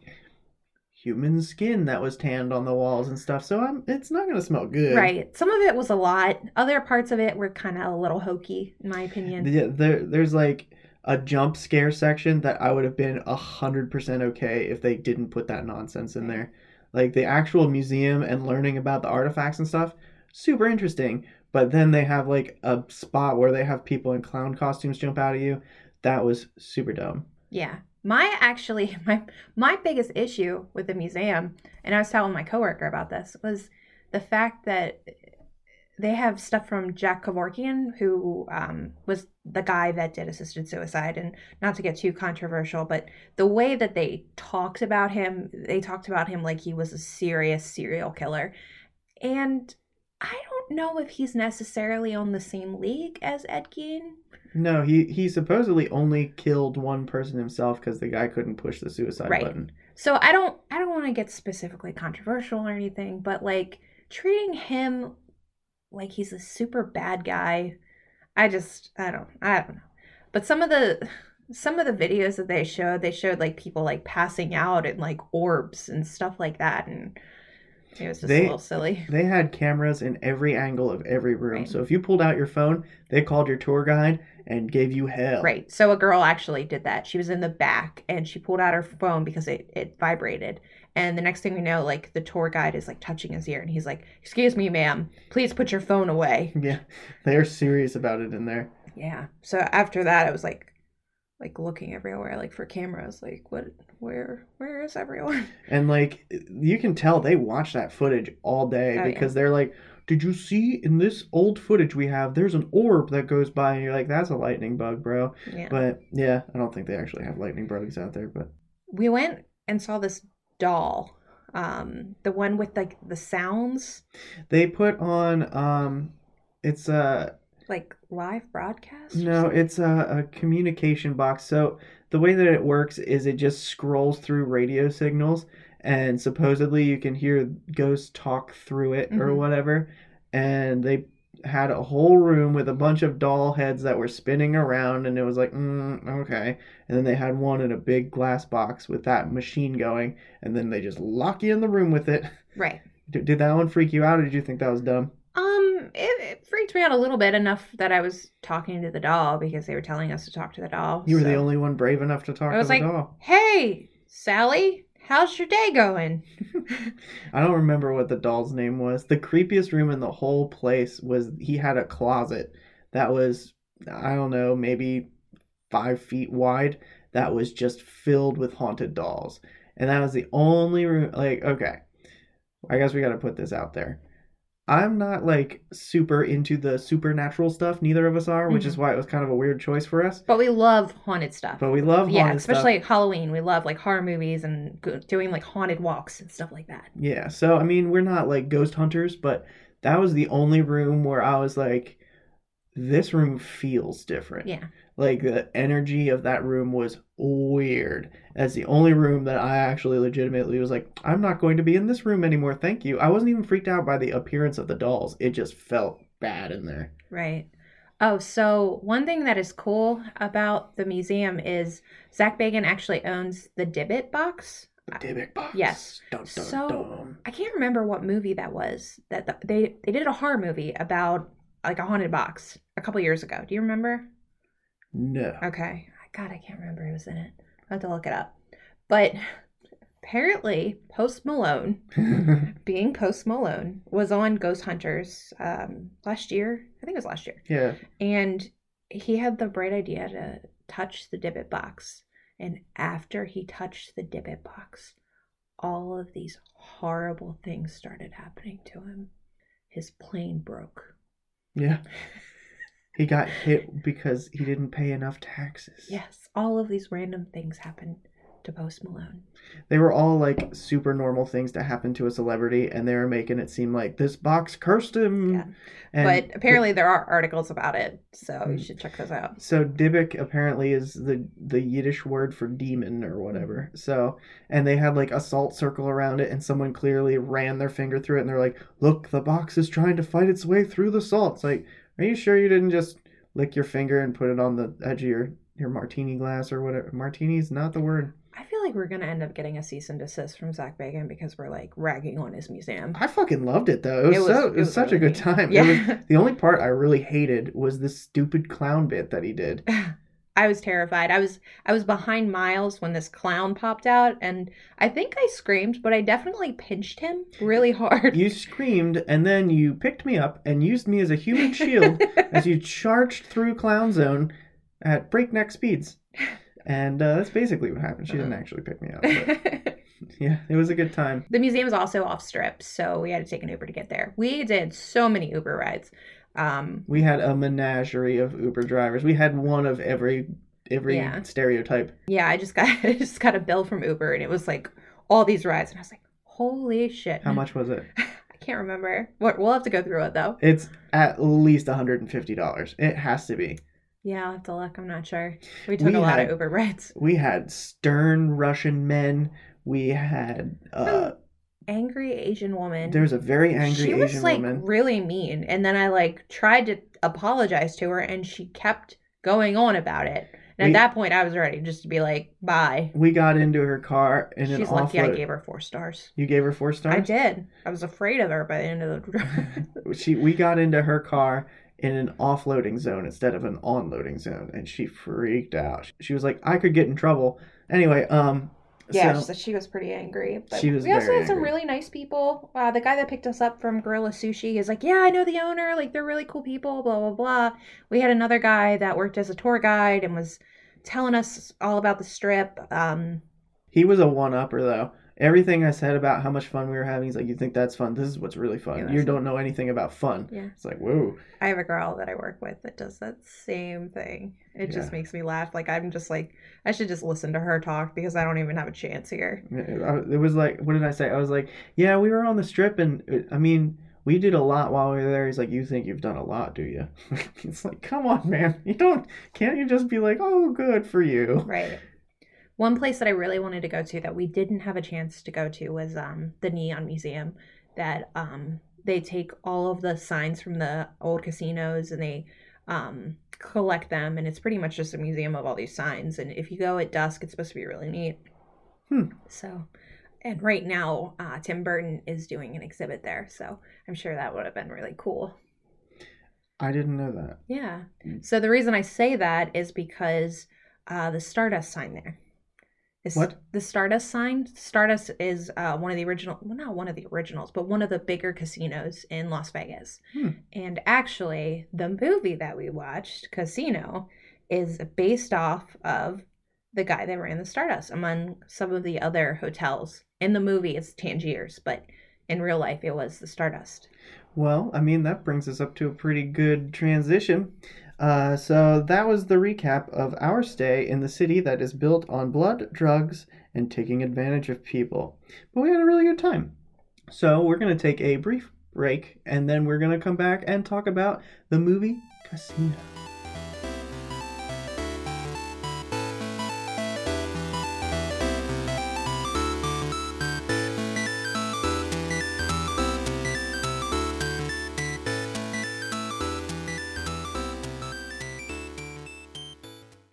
human skin that was tanned on the walls and stuff. So I'm, it's not gonna smell good. Right. Some of it was a lot. Other parts of it were kind of a little hokey, in my opinion. Yeah, there, there's like a jump scare section that I would have been a hundred percent okay if they didn't put that nonsense in there. Like the actual museum and learning about the artifacts and stuff, super interesting. But then they have like a spot where they have people in clown costumes jump out at you. That was super dumb. Yeah. My actually my my biggest issue with the museum, and I was telling my coworker about this, was the fact that they have stuff from Jack Kevorkian, who um, was the guy that did assisted suicide. And not to get too controversial, but the way that they talked about him, they talked about him like he was a serious serial killer. And I don't know if he's necessarily on the same league as Ed Gein. No, he he supposedly only killed one person himself because the guy couldn't push the suicide Right. button. So I don't I don't want to get specifically controversial or anything, but like treating him like he's a super bad guy, I just I don't I don't know. But some of the some of the videos that they showed, they showed like people like passing out and like orbs and stuff like that and it was just They- a little silly. They had cameras in every angle of every room. Right. So if you pulled out your phone, they called your tour guide and gave you hell. Right. So a girl actually did that. She was in the back and she pulled out her phone because it, it vibrated. And the next thing we know, like the tour guide is like touching his ear and he's like, Excuse me, ma'am, please put your phone away. Yeah, they're serious about it in there. Yeah. So after that I was like like looking everywhere, like for cameras, like what where where is everyone? And like you can tell they watch that footage all day Oh, yeah. because they're like, "Did you see in this old footage we have? There's an orb that goes by." And you're like, "That's a lightning bug, bro." Yeah. But yeah, I don't think they actually have lightning bugs out there. But we went and saw this doll. Um, the one with like the sounds, they put on um, it's a like live broadcast. no, it's a, a communication box. So the way that it works is it just scrolls through radio signals, and supposedly you can hear ghosts talk through it or Mhm. whatever. And they had a whole room with a bunch of doll heads that were spinning around, and it was like, mm, okay. And then they had one in a big glass box with that machine going, and then they just lock you in the room with it. right. Did, did that one freak you out, or did you think that was dumb? Um, it, it freaked me out a little bit enough that I was talking to the doll because they were telling us to talk to the doll. You were the only one brave enough to talk I was to the like- doll. Hey, Sally, how's your day going? I don't remember what the doll's name was. The creepiest room in the whole place was he had a closet that was, I don't know, maybe five feet wide that was just filled with haunted dolls. And that was the only room. Like, okay, I guess we got to put this out there. I'm not like super into the supernatural stuff. Neither of us are, which is mm-hmm. why it was kind of a weird choice for us. But we love haunted stuff. But we love yeah, haunted stuff. especially Halloween. We love like horror movies and doing like haunted walks and stuff like that. Yeah, so I mean, we're not like ghost hunters, but that was the only room where I was like, this room feels different. Yeah. Like the energy of that room was weird. That's the only room that I actually legitimately was like, I'm not going to be in this room anymore. Thank you. I wasn't even freaked out by the appearance of the dolls. It just felt bad in there. Right. Oh, so one thing that is cool about the museum is Zak Bagan actually owns the Dibbit box. Dybbuk box. Yes. Dun, dun, So- dun. I can't remember what movie that was. That the, they they did a horror movie about like a haunted box a couple years ago. Do you remember? No. Okay. God, I can't remember who was in it. I have to look it up. But apparently, Post Malone, being Post Malone, was on Ghost Hunters um, last year. I think it was last year. yeah. And he had the bright idea to touch the Dibbit box. And after he touched the Dibbit box, all of these horrible things started happening to him. His plane broke. Yeah. He got hit because he didn't pay enough taxes. Yes, all of these random things happened to Post Malone. They were all like super normal things to happen to a celebrity, and they were making it seem like this box cursed him. Yeah. And but apparently there are articles about it, so you Mm. should check those out. So Dybbuk apparently is the the Yiddish word for demon or whatever. So and they had like a salt circle around it, and someone clearly ran their finger through it, and they're like, "Look, the box is trying to fight its way through the salt." It's like, are you sure you didn't just lick your finger and put it on the edge of your your martini glass or whatever? Martini's not the word. I feel like we're gonna end up getting a cease and desist from Zak Bagan because we're like ragging on his museum. I fucking loved it though. It was, It was- so it it was, was such a good time. Yeah. It was, the only part I really hated was this stupid clown bit that he did. I was terrified. I was I was behind Miles when this clown popped out, and I think I screamed, but I definitely pinched him really hard. You screamed and then you picked me up and used me as a human shield as you charged through Clown Zone at breakneck speeds. And uh, that's basically what happened. She didn't actually pick me up. But yeah, it was a good time. the museum is also off strip, so we had to take an Uber to get there. We did so many Uber rides. Um, We had a menagerie of Uber drivers. We had one of every every Yeah. stereotype. yeah, I just got I just got a bill from Uber, and it was like all these rides, and I was like, "Holy shit!" How much was it? I can't remember. What we'll have to go through it though. It's at least $150. It has to be. Yeah, I'll have to look. I'm not sure. We took We a lot had- of Uber rides. We had stern Russian men. We had uh Angry Asian woman. there's a very angry Asian. she was like woman. really mean and then i like tried to apologize to her and she kept going on about it and We- at that point i was ready just to be like bye We got into her car in an she's lucky i gave her four stars You gave her four stars. i did i was afraid of her by the end of the she we got into her car in an offloading zone instead of an onloading zone and she freaked out she was like i could get in trouble anyway um yeah so, so she was pretty angry but She was we also had some angry. really nice people. Uh, the guy that picked us up from gorilla sushi is like yeah i know the owner like they're really cool people blah blah blah. We had another guy that worked as a tour guide and was telling us all about the strip um he was a one-upper though everything i said about how much fun we were having he's like you think that's fun? This is what's really It fun you don't know anything about fun. Yeah. It's like whoa. I have a girl that I work with that does that same thing. It just makes me laugh. Like I'm just like I should just listen to her talk because I don't even have a chance here. it was like what did i say? I was like yeah we were on the strip and uh, i mean we did a lot while we were there. He's like you think you've done a lot do you? It's like come on man. You don't can't you just be like oh good for you Right. One place that I really wanted to go to that we didn't have a chance to go to was um the Neon Museum that um they take all of the signs from the old casinos and they um collect them and it's pretty much just a museum of all these signs and if you go at dusk it's supposed to be really neat. Hmm. So and right now uh Tim Burton is doing an exhibit there so I'm sure that would have been really cool. i didn't know that Yeah. Mm. So the reason I say that is because uh, the Stardust sign there. Is What? The Stardust sign. Stardust is uh, one of the original, well, not one of the originals, but one of the bigger casinos in Las Vegas. Hmm. And actually, the movie that we watched, Casino, is based off of the guy that ran the Stardust, among some of the other hotels. In the movie, it's Tangiers, but in real life, it was the Stardust. Well, I mean, that brings us up to a pretty good transition. Uh, so that was the recap of our stay in the city that is built on blood, drugs, and taking advantage of people. But we had a really good time. So we're going to take a brief break and then we're going to come back and talk about the movie Casino.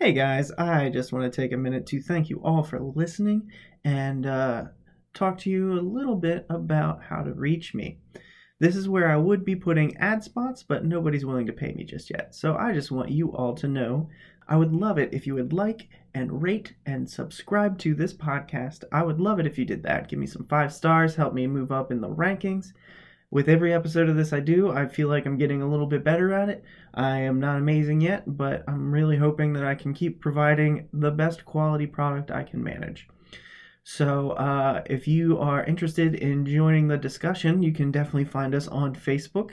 Hey guys, I just want to take a minute to thank you all for listening and uh, talk to you a little bit about how to reach me. This is where I would be putting ad spots, but nobody's willing to pay me just yet. So I just want you all to know I would love it if you would like and rate and subscribe to this podcast. I would love it if you did that. Give me some five stars, help me move up in the rankings. With every episode of this I do, I feel like I'm getting a little bit better at it. I am not amazing yet, but I'm really hoping that I can keep providing the best quality product I can manage. So, uh, if you are interested in joining the discussion, you can definitely find us on Facebook.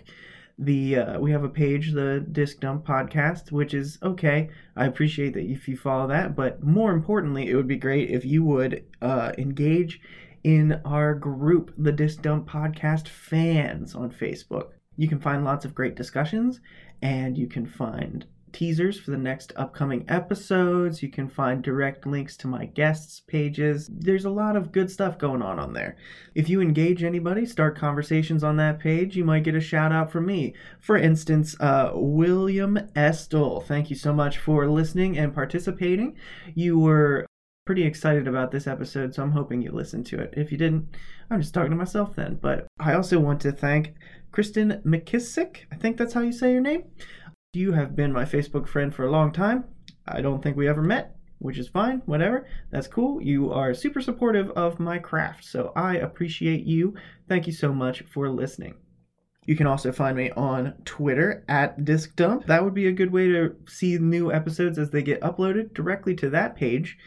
The uh, we have a page, the Disc Dump Podcast, which is okay. I appreciate that if you follow that, but more importantly, it would be great if you would uh, engage in our group, the Disc Dump Podcast fans on Facebook. You can find lots of great discussions, and you can find teasers for the next upcoming episodes. You can find direct links to my guests' pages. There's a lot of good stuff going on on there. If you engage anybody, start conversations on that page, you might get a shout out from me. For instance, uh, William Estel, thank you so much for listening and participating. You were pretty excited about this episode, so I'm hoping you listened to it. If you didn't, I'm just talking to myself then. But I also want to thank Kristen McKissick. I think that's how you say your name. You have been my Facebook friend for a long time. I don't think we ever met, which is fine, whatever. That's cool. You are super supportive of my craft, so I appreciate you. Thank you so much for listening. You can also find me on Twitter at Disc Dump. That would be a good way to see new episodes as they get uploaded directly to that page.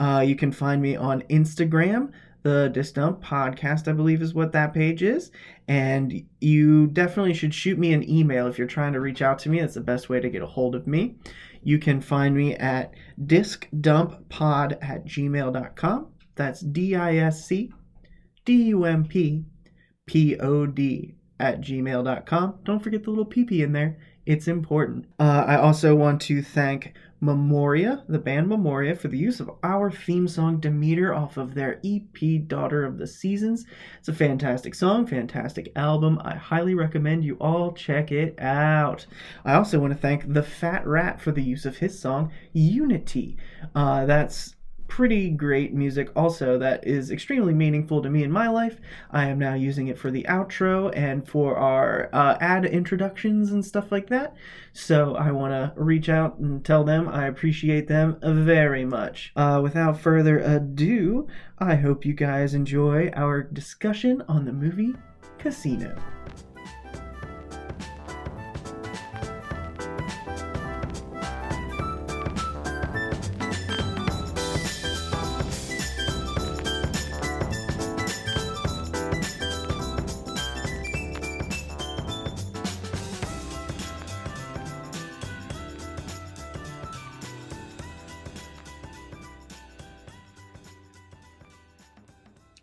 Uh, you can find me on Instagram. The Disc Dump podcast, I believe, is what that page is. And you definitely should shoot me an email if you're trying to reach out to me. That's the best way to get a hold of me. You can find me at discdumppod at gmail.com. That's D I S C D U M P P O D at gmail.com. Don't forget the little PP in there. It's important. Uh, I also want to thank Memoria, the band Memoria, for the use of our theme song Demeter off of their EP Daughter of the Seasons. It's a fantastic song, fantastic album. I highly recommend you all check it out. I also want to thank The Fat Rat for the use of his song Unity. Uh, that's pretty great music also that is extremely meaningful to me in my life. I am now using it for the outro and for our uh, ad introductions and stuff like that. So I want to reach out and tell them I appreciate them very much. Uh, without further ado, I hope you guys enjoy our discussion on the movie Casino.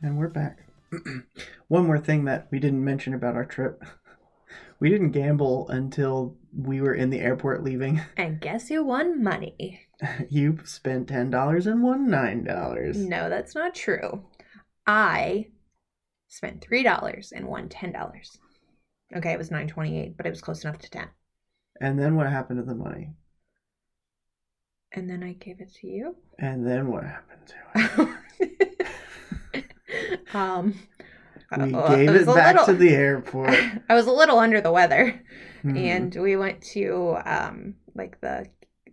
And we're back. One more thing that we didn't mention about our trip. We didn't gamble until we were in the airport leaving. And guess who won money? You spent $10 and won $9. No, that's not true. I spent three dollars and won ten dollars. Okay, it was nine twenty eight, but it was close enough to ten. And then what happened to the money? And then I gave it to you. And then what happened to it? Um, We uh, gave was it back little- to the airport. I was a little under the weather, Hmm. and we went to um like the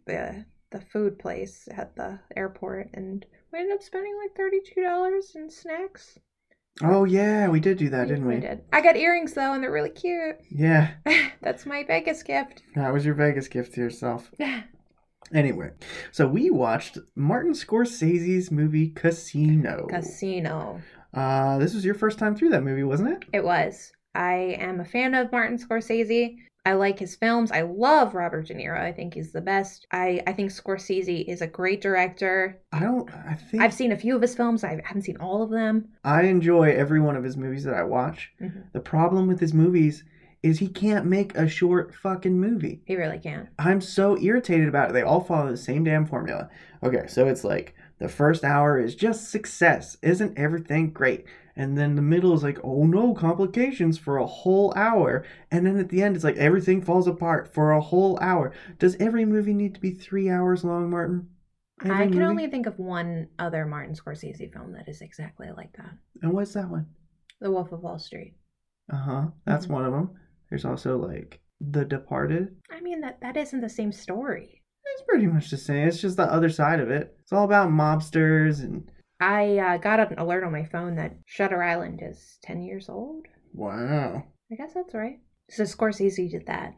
the the food place at the airport, and we ended up spending like thirty two dollars in snacks. Oh yeah, we did do that, didn't we? did. I got earrings though, and they're really cute. Yeah, That's my Vegas gift. that was your Vegas gift to yourself. Anyway, so we watched Martin Scorsese's movie Casino. Casino. Uh, this was your first time through that movie, wasn't it? It was. I am a fan of Martin Scorsese. I like his films. I love Robert De Niro. I think he's the best. I, I think Scorsese is a great director. I don't. I think I've seen a few of his films. I haven't seen all of them. I enjoy every one of his movies that I watch. Mhm. The problem with his movies is he can't make a short fucking movie. He really can't. I'm so irritated about it. They all follow the same damn formula. Okay, so it's like the first hour is just success. Isn't everything great? And then the middle is like, oh no, complications for a whole hour. And then at the end, it's like everything falls apart for a whole hour. Does every movie need to be three hours long, Martin? Every I can movie? only think of one other Martin Scorsese film that is exactly like that And what's that one? The Wolf of Wall Street. Uh huh. That's Mhm. one of them. There's also like The Departed. I mean, that, that isn't the same story. It's pretty much the same. It's just the other side of it. It's all about mobsters and I uh, got an alert on my phone that Shutter Island is 10 years old. wow. I guess that's right. So Scorsese did that.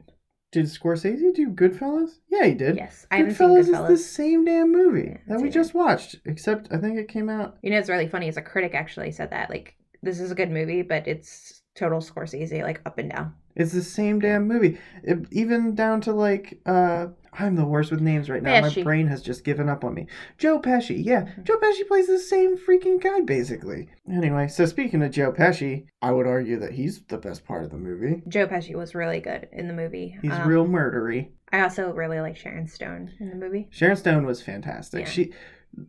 Did Scorsese do Goodfellas? Yeah, he did. Yes, I haven't seen Goodfellas is the same damn movie Yeah, that we just watched, except I think it came out. You know, it's really funny. As a critic, actually said that like this is a good movie, but it's total Scorsese, like up and down. It's the same damn movie. It- even down to like, uh, I'm the worst with names right now. My brain has just given up on me. Joe Pesci. Yeah, Mhm. Joe Pesci plays the same freaking guy basically. Anyway, so speaking of Joe Pesci, I would argue that he's the best part of the movie. Joe Pesci was really good in the movie. He's Um, real murdery. I also really like Sharon Stone in the movie. Sharon Stone was fantastic. Yeah. She,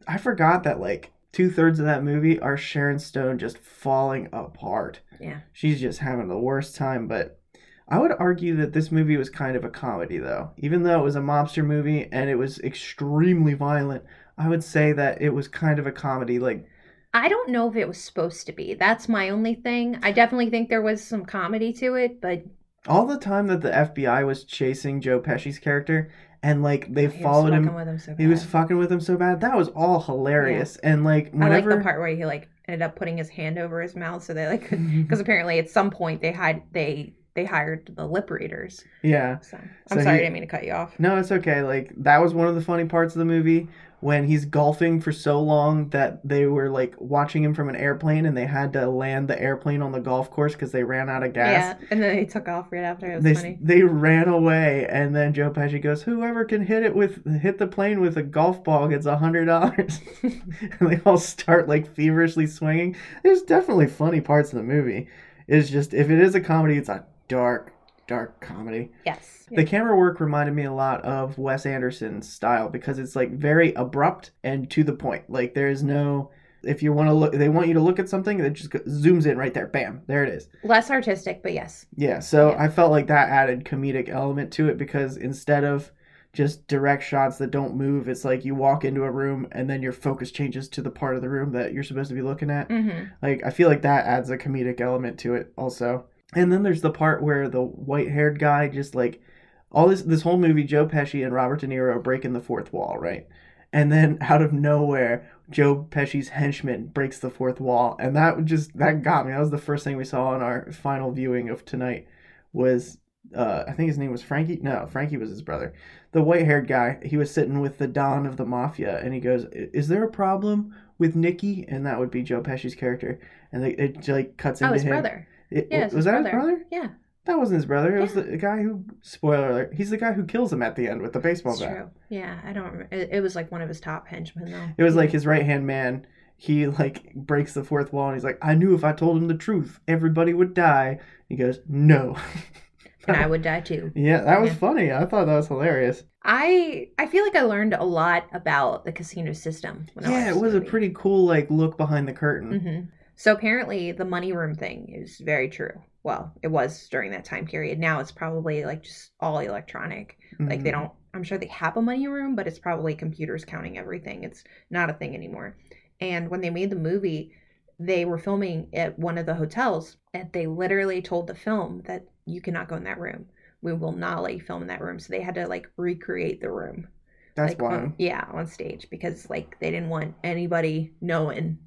I forgot that like two thirds of that movie are Sharon Stone just falling apart. Yeah. She's just having the worst time. But I would argue that this movie was kind of a comedy, though. Even though it was a mobster movie and it was extremely violent, I would say that it was kind of a comedy. Like, I don't know if it was supposed to be. That's my only thing. I definitely think there was some comedy to it, but all the time that the FBI was chasing Joe Pesci's character and like they he was followed him. with him so He was fucking with him so bad. That was all hilarious. And like I like whenever the part where he like ended up putting his hand over his mouth so they like because apparently at some point they had they they hired the lip readers. yeah. So I'm So sorry, he- I didn't mean to cut you off. No, it's okay. Like that was one of the funny parts of the movie when he's golfing for so long that they were like watching him from an airplane and they had to land the airplane on the golf course because they ran out of gas. Yeah, and then they took off right after. It was They funny. they ran away and then Joe Pesci goes, "Whoever can hit it with hit the plane with a golf ball gets a hundred dollars." and they all start like feverishly swinging. There's definitely funny parts of the movie. It's just if it is a comedy, it's a dark, dark comedy. Yes. The camera work reminded me a lot of Wes Anderson's style because it's like very abrupt and to the point. Like there is no if you want to look they want you to look at something that just zooms in right there. Bam, there it is. Less artistic, but yes. Yeah, so Yeah. I felt like that added comedic element to it because instead of just direct shots that don't move, it's like you walk into a room and then your focus changes to the part of the room that you're supposed to be looking at. hmm Like I feel like that adds a comedic element to it also. And then there's the part where the white-haired guy just like all this this whole movie Joe Pesci and Robert De Niro breaking the fourth wall, right? And then out of nowhere, Joe Pesci's henchman breaks the fourth wall, and that just that got me. That was the first thing we saw in our final viewing of tonight was uh, I think his name was Frankie. No, Frankie was his brother. The white-haired guy. He was sitting with the don of the mafia, and he goes, "Is there a problem with Nicky?" And that would be Joe Pesci's character. And they, it like cuts into Oh, his him. brother. It- Yeah, was his that brother. his brother? Yeah, That wasn't his brother. It was Yeah. the guy who. Spoiler alert. He's the guy who kills him at the end with the baseball bat. true. Yeah, I don't. Remember. It, it was like one of his top henchmen though. It was like his right hand man. He like breaks the fourth wall and he's like, I knew if I told him the truth, everybody would die. He goes, No. and I would die too. yeah, that was Yeah. funny. I thought that was hilarious. I I feel like I learned a lot about the casino system. When yeah, it was a pretty cool like look behind the curtain. hmm So apparently, the money room thing is very true. Well, it was during that time period. Now it's probably like just all electronic. Like they Mhm. don't. I'm sure they have a money room, but it's probably computers counting everything. It's not a thing anymore. And when they made the movie, they were filming at one of the hotels, and they literally told the film that you cannot go in that room. We will not let you film in that room. So they had to like recreate the room. That's like, wild. on, yeah, on stage because like they didn't want anybody knowing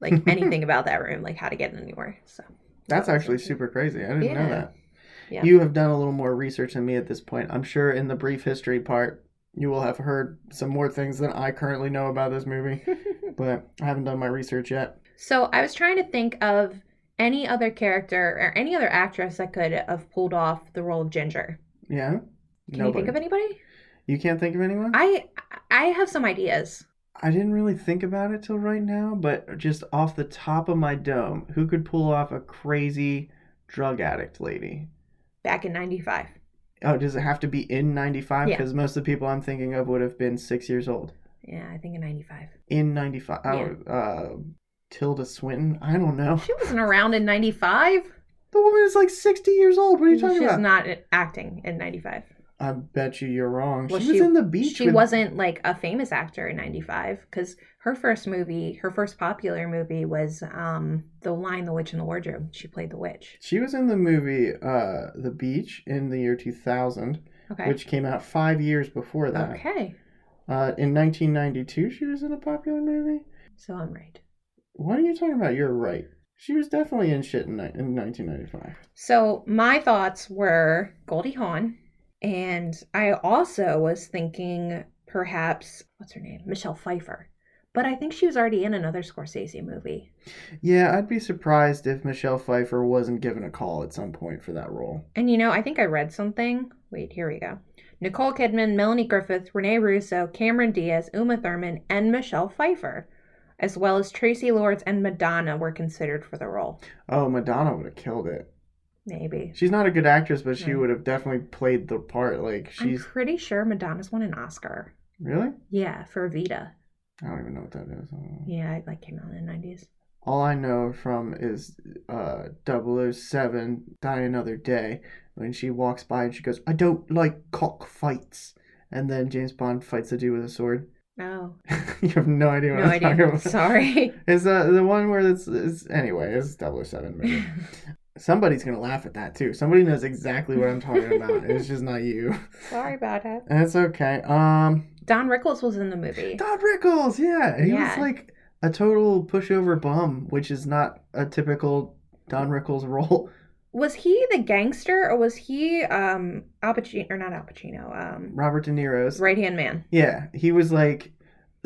like anything about that room, like how to get in anywhere. So That's that actually super crazy. I didn't know that. Yeah. You have done a little more research than me at this point. I'm sure in the brief history part, you will have heard some more things than I currently know about this movie, but I haven't done my research yet. so I was trying to think of any other character or any other actress that could have pulled off the role of Ginger. Yeah? Can you think of anybody? You can't think of anyone? I I have some ideas. I didn't really think about it till right now, but just off the top of my dome, who could pull off a crazy drug addict lady? Back in '95. Oh, does it have to be in 95? Yeah. Because most of the people I'm thinking of would have been six years old. Yeah, I think in '95. In 95. Oh, uh, Tilda Swinton? I don't know. She wasn't around in '95. The woman is like 60 years old. What are you talking She's about? She's not acting in '95. I bet you you're wrong. Well, she was she- in the beach. She with- wasn't like a famous actor in 95 because her first movie, her first popular movie was um The Lion, the Witch, and the Wardrobe. She played the witch. She was in the movie uh, The Beach in the year 2000, Okay. which came out five years before that. okay. Uh, in 1992, she was in a popular movie. So I'm right. What are you talking about? You're right. She was definitely in shit in, in 1995. So my thoughts were Goldie Hawn, and I also was thinking perhaps what's her name, Michelle Pfeiffer, But I think she was already in another Scorsese movie. Yeah, I'd be surprised if Michelle Pfeiffer wasn't given a call at some point for that role. And you know, I think I read something. Wait, here we go. Nicole Kidman, Melanie Griffith, Renee Russo, Cameron Diaz, Uma Thurman, and Michelle Pfeiffer, as well as Traci Lords and Madonna, were considered for the role. Oh, Madonna would have killed it. Maybe. She's not a good actress, but she would have definitely played the part. Like she's I'm pretty sure Madonna's won an Oscar. really. Yeah, for Evita. I don't even know what that is. I don't know. Yeah, it like came out in the nineties. All I know from is uh 007 Die Another Day when she walks by and she goes, I don't like cockfights. And then James Bond fights a dude with a sword. Oh, you have no idea what no I'm talking idea. about. Sorry. Is uh, the one where it's, it's anyway, it's 007 maybe. Somebody's gonna laugh at that too. Somebody knows exactly what I'm talking about. It's just not you. Sorry about it. That's okay. Um Don Rickles was in the movie. Don Rickles, yeah. He was like a total pushover bum, which is not a typical Don Rickles role. Was he the gangster or was he um Al Pacino or not Al Pacino? Um Robert De Niro's. right hand man. Yeah, he was like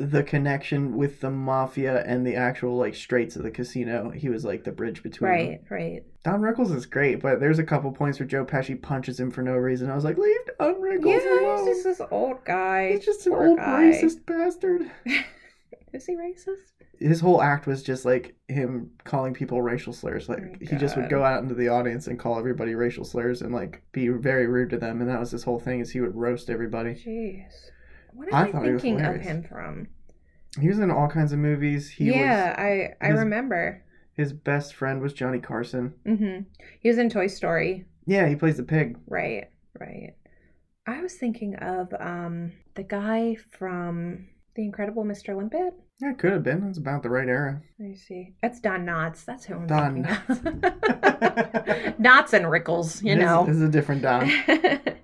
the connection with the mafia and the actual like straits of the casino. He was like the bridge between. them. Right, right. Don Rickles is great, but there's a couple points where Joe Pesci punches him for no reason. I was like, leave Don Rickles Yeah, alone. he's just this old guy. He's just an old guy. racist bastard. Is he racist? His whole act was just like him calling people racial slurs. Like Oh, he just would go out into the audience and call everybody racial slurs and like be very rude to them. And that was his whole thing is he would roast everybody. Jeez. What am I I, thinking of him from? He was in all kinds of movies. He yeah, was I I his- remember. his best friend was Johnny Carson. Mm-hmm. He was in Toy Story. Yeah, he plays the pig. Right, right. I was thinking of um the guy from The Incredible Mr. Limpet. Yeah, could have been. It's about the right era. Let me see. That's Don Knotts. That's who I'm Don thinking of. Knotts and Rickles, you This- know. this is a different Don.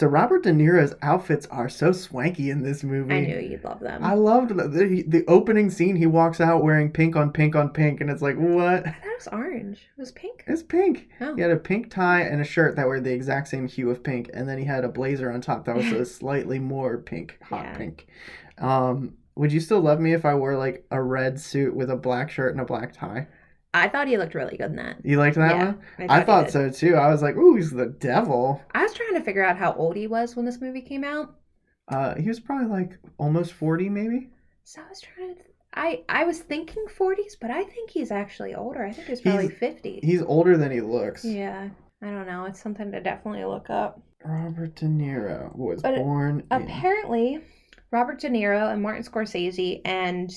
So Robert De Niro's outfits are so swanky in this movie. I knew you'd love them. I loved the, the the opening scene. He walks out wearing pink on pink on pink, and it's like, what? I thought it was orange. It was pink. It's pink. Oh. He had a pink tie and a shirt that were the exact same hue of pink, and then he had a blazer on top that was a slightly more pink, hot Yeah. pink. Um, would you still love me if I wore like a red suit with a black shirt and a black tie? I thought he looked really good in that. You liked that Yeah, one? I I thought he thought so too. I was like, ooh, he's the devil. I was trying to figure out how old he was when this movie came out. Uh, he was probably like almost forty, maybe. So I was trying to. I I was thinking 40s, but I think he's actually older. I think he's probably He's- 50. He's older than he looks. Yeah, I don't know. It's something to definitely look up. Robert De Niro was But born in Apparently, Robert De Niro and Martin Scorsese and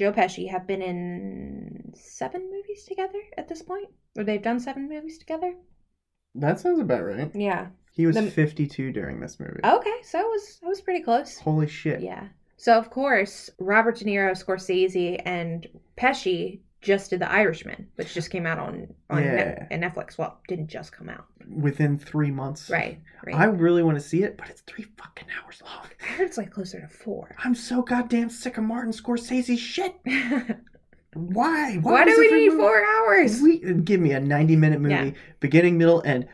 Joe Pesci have been in seven movies together at this point. Or they've done seven movies together. That sounds about right. Yeah. He was The- Oh. 52 during this movie. Okay, so it was I was pretty close. Holy shit. Yeah. So of course, Robert De Niro, Scorsese, and Pesci just did The Irishman, which just came out on on Yeah. Net- Netflix. Well, didn't just come out. Within three months. Right. Right. I really want to see it, but it's three fucking hours long. I heard it's like closer to four. I'm so goddamn sick of Martin Scorsese shit. Why? Why, do we need movie- four hours? We, give me a 90 minute movie, Yeah. beginning, middle, end.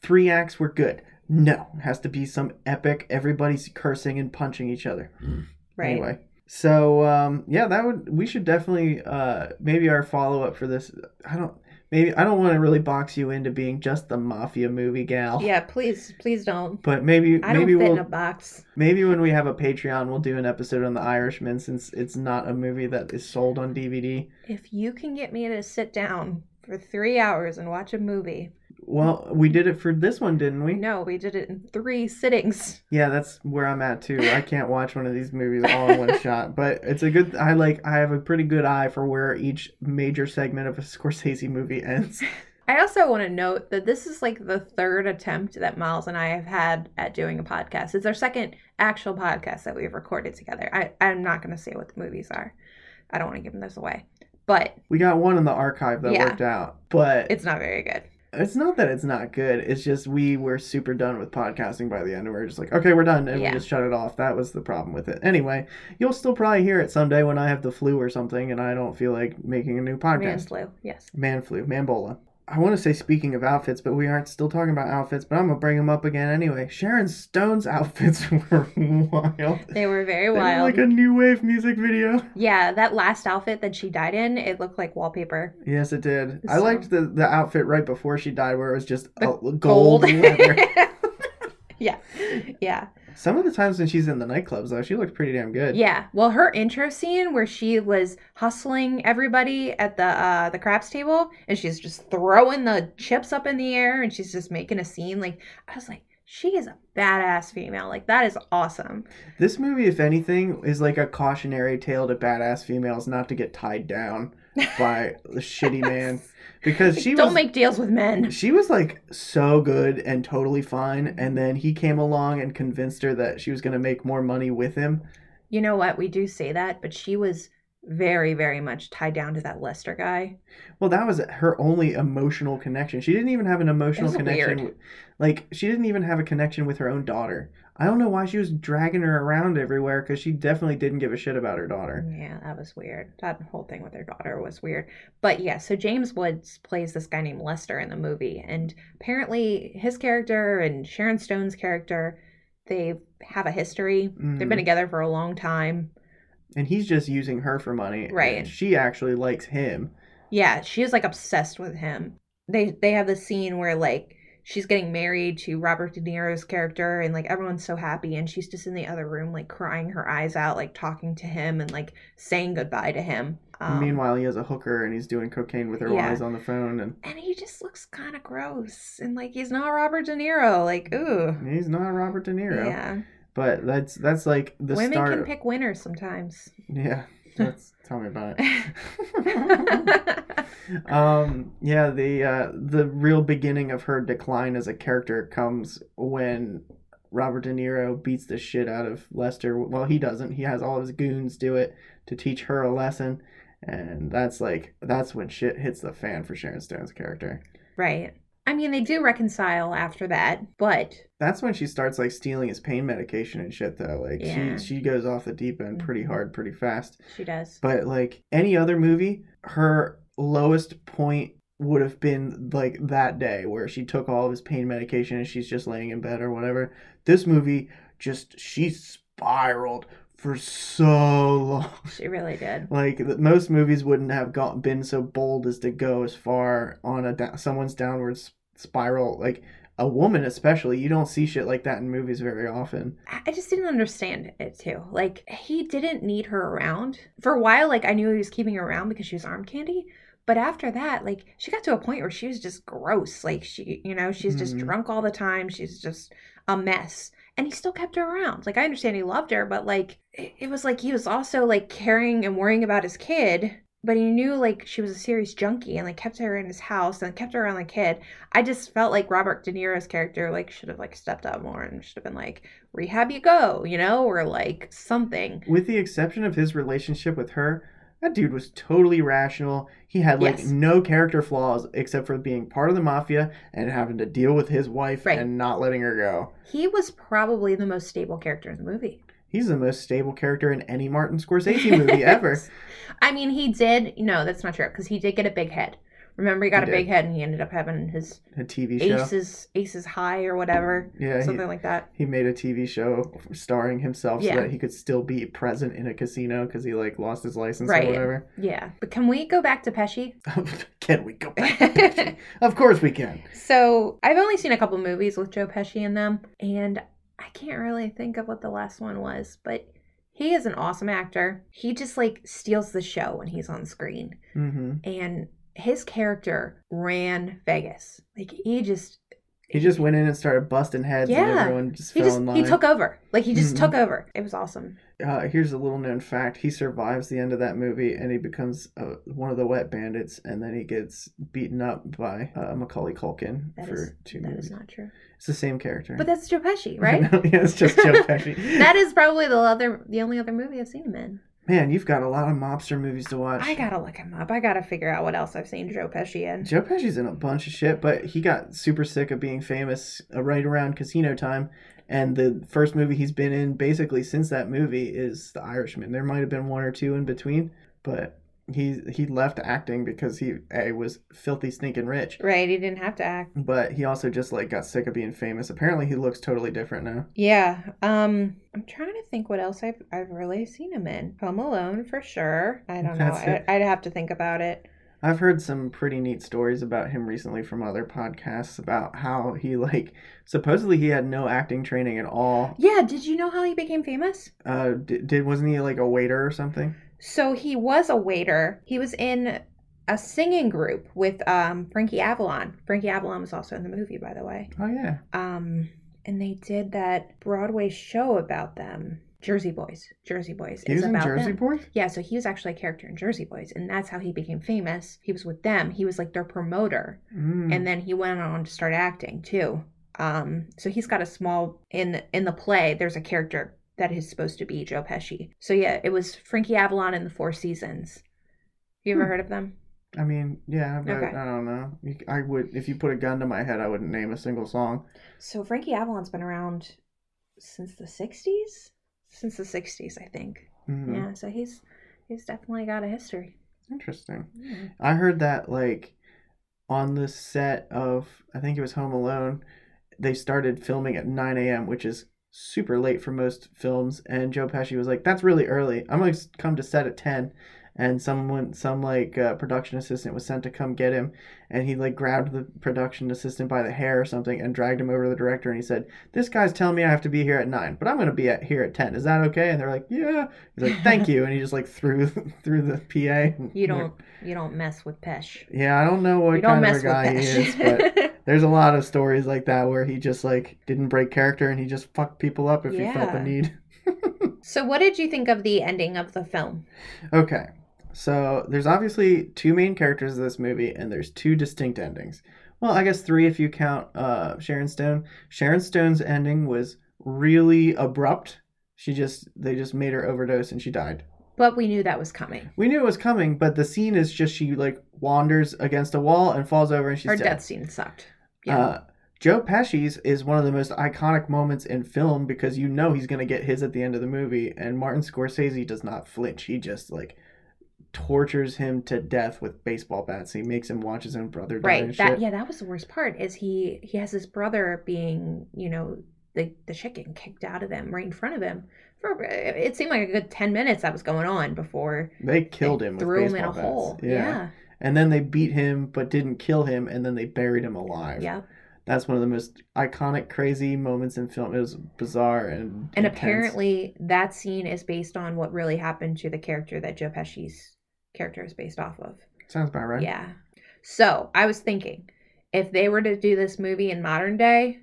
Three acts we're good. No, it has to be some epic. Everybody's cursing and punching each other. Mm. right. Anyway, so um, yeah, that would we should definitely uh, maybe our follow up for this. I don't maybe I don't want to really box you into being just the mafia movie gal. Yeah, please, please don't. But maybe I don't maybe we'll in a box. maybe when we have a Patreon, we'll do an episode on The Irishman since it's not a movie that is sold on DVD. If you can get me to sit down for three hours and watch a movie, Well, we did it for this one, didn't we? no, we did it in three sittings. Yeah, that's where I'm at too. I can't watch one of these movies all in one shot, but it's a good. I like. I have a pretty good eye for where each major segment of a Scorsese movie ends. I also want to note that this is like the third attempt that Miles and I have had at doing a podcast. It's our second actual podcast that we've recorded together. I, I'm not going to say what the movies are. I don't want to give them this away. But We got one in the archive that Yeah. worked out, but it's not very good. It's not that it's not good. It's just we were super done with podcasting by the end, and we are just like, okay, we're done, and Yeah. we just shut it off. That was the problem with it. Anyway, you'll still probably hear it someday when I have the flu or something, and I don't feel like making a new podcast. Man flu. Yes. Man flu, manbola. I want to say speaking of outfits, but we aren't still talking about outfits, but I'm going to bring them up again anyway. Sharon Stone's outfits were wild. They were very They were wild. like a new wave music video. Yeah, that last outfit that she died in, it looked like wallpaper. Yes, it did. I liked the, the outfit right before she died where it was just a gold, leather. yeah. Yeah. Some of the times when she's in the nightclubs, though, she looks pretty damn good. Yeah. Well, her intro scene where she was hustling everybody at the uh the craps table and she's just throwing the chips up in the air and she's just making a scene like I was like she is a badass female. Like that is awesome. This movie, if anything, is like a cautionary tale to badass females not to get tied down by the shitty man. Because she Don't was make deals with men. she was like so good and totally fine, and then he came along and convinced her that she was gonna make more money with him. You know what? We do say that, but she was very, very much tied down to that Lester guy. Well, that was her only emotional connection. She didn't even have an emotional connection. weird. Like she didn't even have a connection with her own daughter. I don't know why she was dragging her around everywhere because she definitely didn't give a shit about her daughter. Yeah, that was weird. That whole thing with her daughter was weird. But yeah, so James Woods plays this guy named Lester in the movie, and apparently his character and Sharon Stone's character, they have a history. They've been Mhm. together for a long time. And he's just using her for money. Right. and she actually likes him. Yeah, she is like obsessed with him. They they have the scene where like she's getting married to Robert De Niro's character and like everyone's so happy and she's just in the other room like crying her eyes out like talking to him and like saying goodbye to him. Um, Meanwhile, he has a hooker and he's doing cocaine with her Yeah. while he's on the phone, and and he just looks kind of gross and like he's not Robert De Niro. Like, ooh. he's not Robert De Niro. Yeah. But that's that's like the Women start. can pick winners sometimes. Yeah, that's, tell me about it. um, yeah, the uh, the real beginning of her decline as a character comes when Robert De Niro beats the shit out of Lester. Well, he doesn't. He has all his goons do it to teach her a lesson, and that's like that's when shit hits the fan for Sharon Stone's character. right. I mean, they do reconcile after that, but That's when she starts like stealing his pain medication and shit though. Like Yeah. she she goes off the deep end pretty Mhm. hard, pretty fast. she does. But like any other movie, her lowest point would have been like that day where she took all of his pain medication and she's just laying in bed or whatever. This movie just she spiraled for so long. She really did. Like most movies wouldn't have got been so bold as to go as far on a someone's downward spiral. Like a woman, especially, you don't see shit like that in movies very often. I just didn't understand it too. Like he didn't need her around for a while. Like I knew he was keeping her around because she was arm candy. But after that, like she got to a point where she was just gross. Like she, you know, she's just Mhm. drunk all the time. She's just a mess. And he still kept her around. Like I understand he loved her, but like it, was like he was also like caring and worrying about his kid. But he knew like she was a serious junkie and like kept her in his house and kept her around the kid. I just felt like Robert De Niro's character like should have like stepped up more and should have been like rehab you go, you know, or like something. With the exception of his relationship with her, that dude was totally rational. He had like Yes. no character flaws except for being part of the mafia and having to deal with his wife Right. and not letting her go. He was probably the most stable character in the movie. He's the most stable character in any Martin Scorsese movie ever. I mean, he did. No, that's not true because he did get a big head. Remember, he got He a big did. head and he ended up having his A TV show. aces, aces high or whatever, Yeah, he, something like that. he made a TV show starring himself Yeah. so that he could still be present in a casino because he like lost his license Right. or whatever. Yeah, but can we go back to Pesci? can we go back? to Pesci? of course we can. So I've only seen a couple movies with Joe Pesci in them, and I can't really think of what the last one was, but he is an awesome actor. He just like steals the show when he's on screen. hmm And his character ran Vegas. Like he just He just went in and started busting heads, and Yeah. everyone just he fell just in line. he took over. Like he just Mhm. took over. It was awesome. uh, here's a little known fact: he survives the end of that movie, and he becomes uh, one of the wet bandits, and then he gets beaten up by uh, Macaulay Culkin That for is two that movies. is not true. It's the same character, But that's Joe Pesci, right? yeah, it's just Joe Pesci. that is probably the other the only other movie I've seen him in. Man, you've got a lot of mobster movies to watch. I gotta look him up. I gotta figure out what else I've seen Joe Pesci in. Joe Pesci's in a bunch of shit, but he got super sick of being famous uh, right around Casino Time. And the first movie he's been in basically since that movie is The Irishman. There might have been one or two in between, but he he left acting because he a was filthy stinking rich, Right, he didn't have to act. but he also just like got sick of being famous. Apparently, he looks totally different now. Yeah. Um I'm trying to think what else I've I've really seen him in. Home Alone for sure. I don't know. I, I'd have to think about it. I've heard some pretty neat stories about him recently from other podcasts about how he like supposedly he had no acting training at all. Yeah, did you know how he became famous? Uh, did, did wasn't he like a waiter or something? So he was a waiter. He was in a singing group with um Frankie Avalon. Frankie Avalon was also in the movie, by the way. Oh yeah, Um and they did that Broadway show about them. Jersey Boys. Jersey Boys. he is was in about Jersey them. Boys. Yeah, so he was actually a character in Jersey Boys, and that's how he became famous. He was with them. He was like their promoter, Mm. and then he went on to start acting too. Um, so he's got a small in in the play. There's a character that is supposed to be Joe Pesci. So yeah, it was Frankie Avalon in the Four Seasons. You ever Hmm. heard of them? I mean, yeah, but Okay. I don't know. I would if you put a gun to my head, I wouldn't name a single song. So Frankie Avalon's been around since the '60s. Since the '60s, I think. Mhm. Yeah, so he's he's definitely got a history. Interesting. Yeah. I heard that like on the set of I think it was Home Alone, they started filming at 9 a.m., which is super late for most films. And Joe Pesci was like, "That's really early. I'm gonna come to set at 10." And someone, some like uh, production assistant was sent to come get him, and he like grabbed the production assistant by the hair or something and dragged him over to the director. And he said, "This guy's telling me I have to be here at nine, but I'm gonna be at here at 10. Is that okay?" And they're like, "Yeah." He's like, "Thank you," and he just like threw through the PA. You don't you don't mess with Pesh. yeah, I don't know what you kind of a mess with guy he is, but there's a lot of stories like that where he just like didn't break character and he just fucked people up if he felt the Yeah. need. so what did you think of the ending of the film? Okay. So there's obviously two main characters of this movie and there's two distinct endings. Well, I guess three if you count uh Sharon Stone. Sharon Stone's ending was really abrupt. She just they just made her overdose and she died. But we knew that was coming. We knew it was coming, but the scene is just she like wanders against a wall and falls over and she's Her dead. death scene sucked. Yeah. Uh, Joe Pesci's is one of the most iconic moments in film because you know he's going to get his at the end of the movie, and Martin Scorsese does not flinch. He just like tortures him to death with baseball bats. He makes him watch his own brother die right. That shit. yeah, that was the worst part. Is he he has his brother being you know the the shit getting kicked out of them right in front of him. For it seemed like a good ten minutes that was going on before They killed they him with threw him in a bats. hole. Yeah. Yeah. and then they beat him but didn't kill him, and then they buried him alive. Yeah. that's one of the most iconic, crazy moments in film. It was bizarre and And intense. apparently that scene is based on what really happened to the character that Joe Pesci's character is based off of. sounds about right. Yeah. So I was thinking, if they were to do this movie in modern day,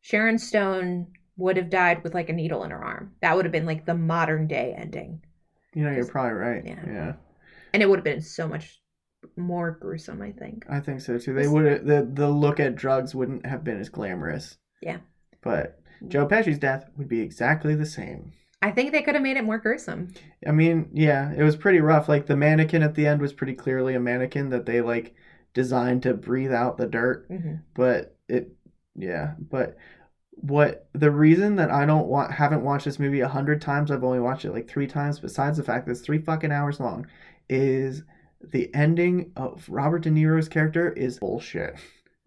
Sharon Stone would have died with like a needle in her arm. That would have been like the modern day ending. you know you're probably right. Yeah. yeah. And it would have been so much more gruesome, I think. I think so too. They would the the look at drugs wouldn't have been as glamorous. Yeah. But Joe Pesci's death would be exactly the same. I think they could have made it more gruesome. I mean, yeah, it was pretty rough. Like the mannequin at the end was pretty clearly a mannequin that they like designed to breathe out the dirt, hmm but it yeah, but what the reason that I don't want haven't watched this movie a hundred times, I've only watched it like three times, besides the fact that it's three fucking hours long, is the ending of Robert De Niro's character is bullshit.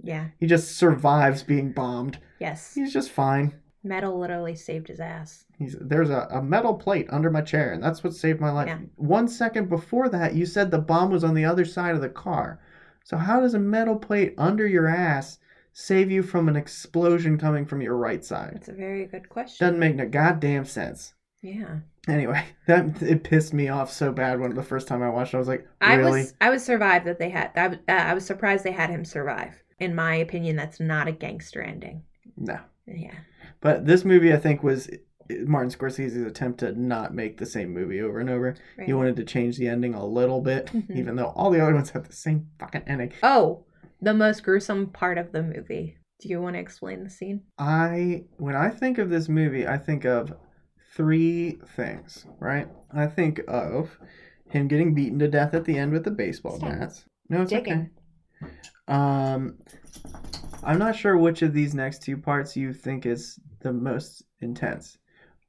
Yeah. He just survives being bombed. Yes. He's just fine. Metal literally saved his ass. He's there's a, a metal plate under my chair, and that's what saved my life. Yeah. One second before that, you said the bomb was on the other side of the car. So how does a metal plate under your ass save you from an explosion coming from your right side? That's a very good question. Doesn't make no goddamn sense. Yeah. Anyway, that it pissed me off so bad when the first time I watched it, I was like, I was I was survived that they had. I, uh, I was surprised they had him survive. In my opinion, that's not a gangster ending. No. Yeah. But this movie, I think, was Martin Scorsese's attempt to not make the same movie over and over. Right. He wanted to change the ending a little bit, Mhm. even though all the other ones have the same fucking ending. Oh, the most gruesome part of the movie. Do you want to explain the scene? I when I think of this movie, I think of three things, right? I think of him getting beaten to death at the end with the baseball Stop. bats. No, it's Digging. okay. Um, I'm not sure which of these next two parts you think is the most intense,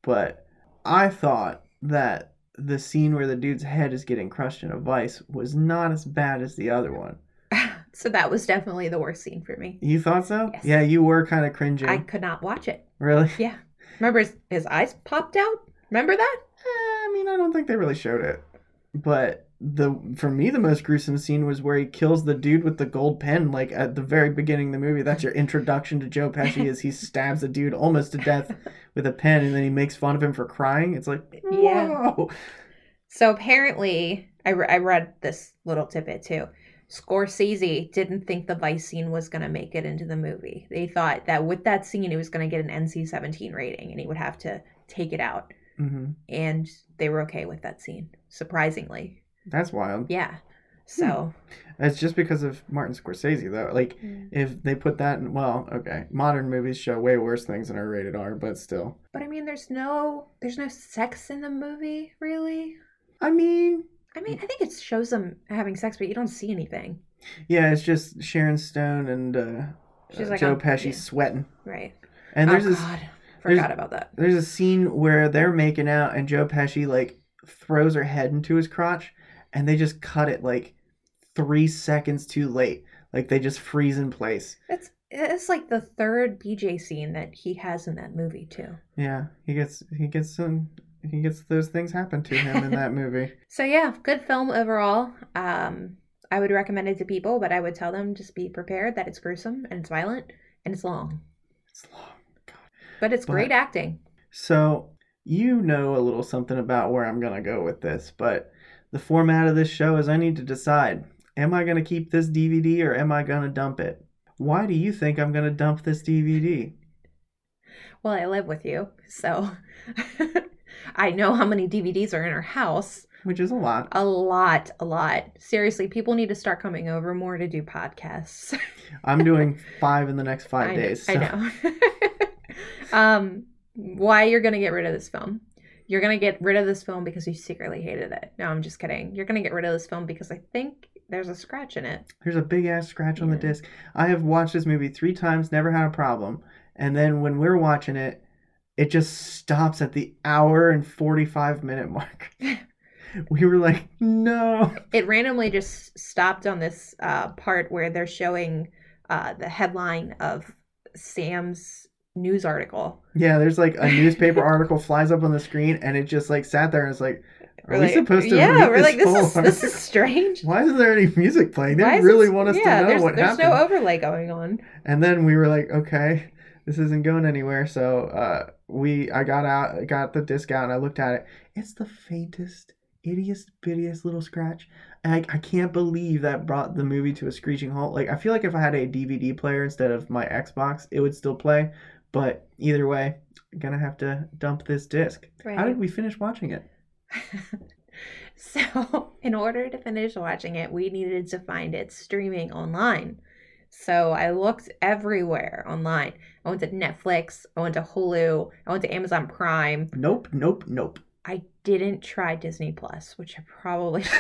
but I thought that the scene where the dude's head is getting crushed in a vice was not as bad as the other one. so that was definitely the worst scene for me. You thought so? Yes. Yeah, you were kind of cringing. I could not watch it. Really? Yeah. Remember his, his eyes popped out? Remember that? Eh, I mean, I don't think they really showed it. But the for me the most gruesome scene was where he kills the dude with the gold pen like at the very beginning of the movie. That's your introduction to Joe Pesci is he stabs a dude almost to death with a pen and then he makes fun of him for crying. It's like Yeah. So apparently, I, re- I read this little tidbit too. Scorsese didn't think the Vice scene was going to make it into the movie. They thought that with that scene, it was going to get an NC 17 rating and he would have to take it out. hmm And they were okay with that scene, surprisingly. That's wild. Yeah. So, It's just because of Martin Scorsese though. Like if they put that in well, okay. Modern movies show way worse things than are rated R, but still. but I mean, there's no there's no sex in the movie, really. I mean, I mean, I think it shows them having sex, but you don't see anything, yeah, it's just Sharon Stone and uh, She's uh, like Joe on- Pesci yeah. sweating. right? And there's oh this God, there's- forgot about that. There's a scene where they're making out and Joe Pesci like throws her head into his crotch and they just cut it like three seconds too late. Like they just freeze in place. It's it's like the third BJ scene that he has in that movie too. Yeah, he gets he gets some he gets those things happen to him in that movie. So yeah, good film overall. Um, I would recommend it to people, but I would tell them just be prepared that it's gruesome and it's violent and it's long, It's long. God. but it's But- great acting. So you know a little something about where I'm gonna go with this, but the format of this show is I need to decide: am I gonna keep this DVD or am I gonna dump it? Why do you think I'm gonna dump this DVD? Well, I live with you, so I know how many DVDs are in our house. Which is a lot. A lot, a lot. Seriously, people need to start coming over more to do podcasts. I'm doing five in the next five I know- days. I so- know. um, why you're gonna get rid of this film? You're gonna get rid of this film because you secretly hated it. No, I'm just kidding. You're gonna get rid of this film because I think there's a scratch in it. There's a big ass scratch on the disc. I have watched this movie three times, never had a problem. And then when we're watching it, it just stops at the hour and 45 minute mark. we were like, no. It randomly just stopped on this uh, part where they're showing uh, the headline of Sam's news article. Yeah, there's like a newspaper article flies up on the screen and it just like sat there and it's like, are We're we like, supposed to Yeah, read we're like this is forward? this is strange. Why isn't there any music playing? They really this- want us yeah, to know there's, what there's happened. no overlay going on. And then we were like, okay, this isn't going anywhere. So uh, we, I got out, got the disc out, and I looked at it. It's the faintest, ittiest, bittiest little scratch. And I, I can't believe that brought the movie to a screeching halt. Like I feel like if I had a DVD player instead of my Xbox, it would still play. But either way, I'm gonna have to dump this disc. How did we finish watching it? so, in order to finish watching it, we needed to find it streaming online. So, I looked everywhere online. I went to Netflix, I went to Hulu, I went to Amazon Prime. Nope, nope, nope. I didn't try Disney Plus, which I probably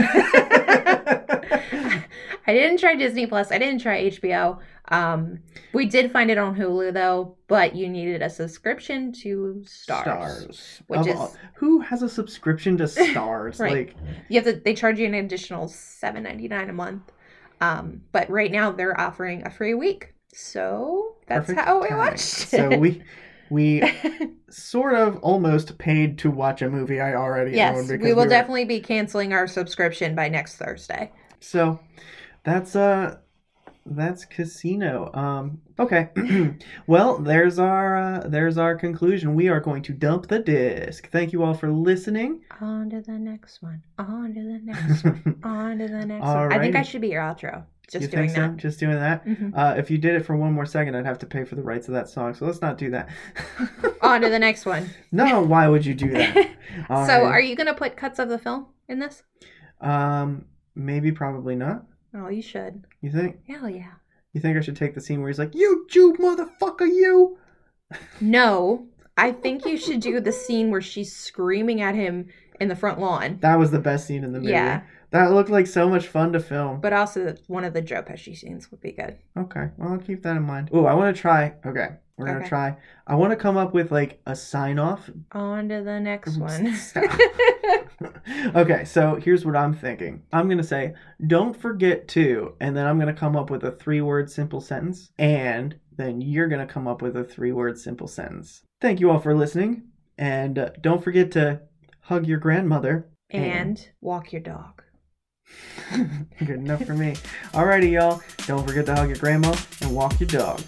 I didn't try Disney Plus. I didn't try HBO. Um, we did find it on Hulu though, but you needed a subscription to Starz. Starz. which is- who has a subscription to Starz? Right. Like You have to. They charge you an additional seven ninety nine a month. Um, but right now they're offering a free week, so that's perfect how we timing. watched So we we sort of almost paid to watch a movie I already yes, we will were- definitely be canceling our subscription by next Thursday. So that's uh that's Casino. Um okay. well, there's our uh, there's our conclusion. We are going to dump the disc. Thank you all for listening. On to the next one. On to the next one. On to the next one. I think I should be your outro. Just you doing think so? that. Just doing that? Mhm. Uh, if you did it for one more second, I'd have to pay for the rights of that song. So let's not do that. On to the next one. no, why would you do that? so, Alright. are you gonna put cuts of the film in this? Um, maybe, probably not. Oh, you should. You think? Hell yeah. You think I should take the scene where he's like, "You Jew motherfucker, you"? No, I think you should do the scene where she's screaming at him in the front lawn. That was the best scene in the movie. Yeah. That looked like so much fun to film. But also, one of the Joe Pesci scenes would be good. Okay, well, I'll keep that in mind. Oh, I want to try. Okay, we're gonna Okay. try. I want to come up with like a sign off. On to the next one. Okay, so here's what I'm thinking. I'm going to say, don't forget to, and then I'm going to come up with a three word simple sentence, and then you're going to come up with a three word simple sentence. Thank you all for listening, and uh, don't forget to hug your grandmother. And walk your dog. Good enough for me. Alrighty, y'all. Don't forget to hug your grandma and walk your dog.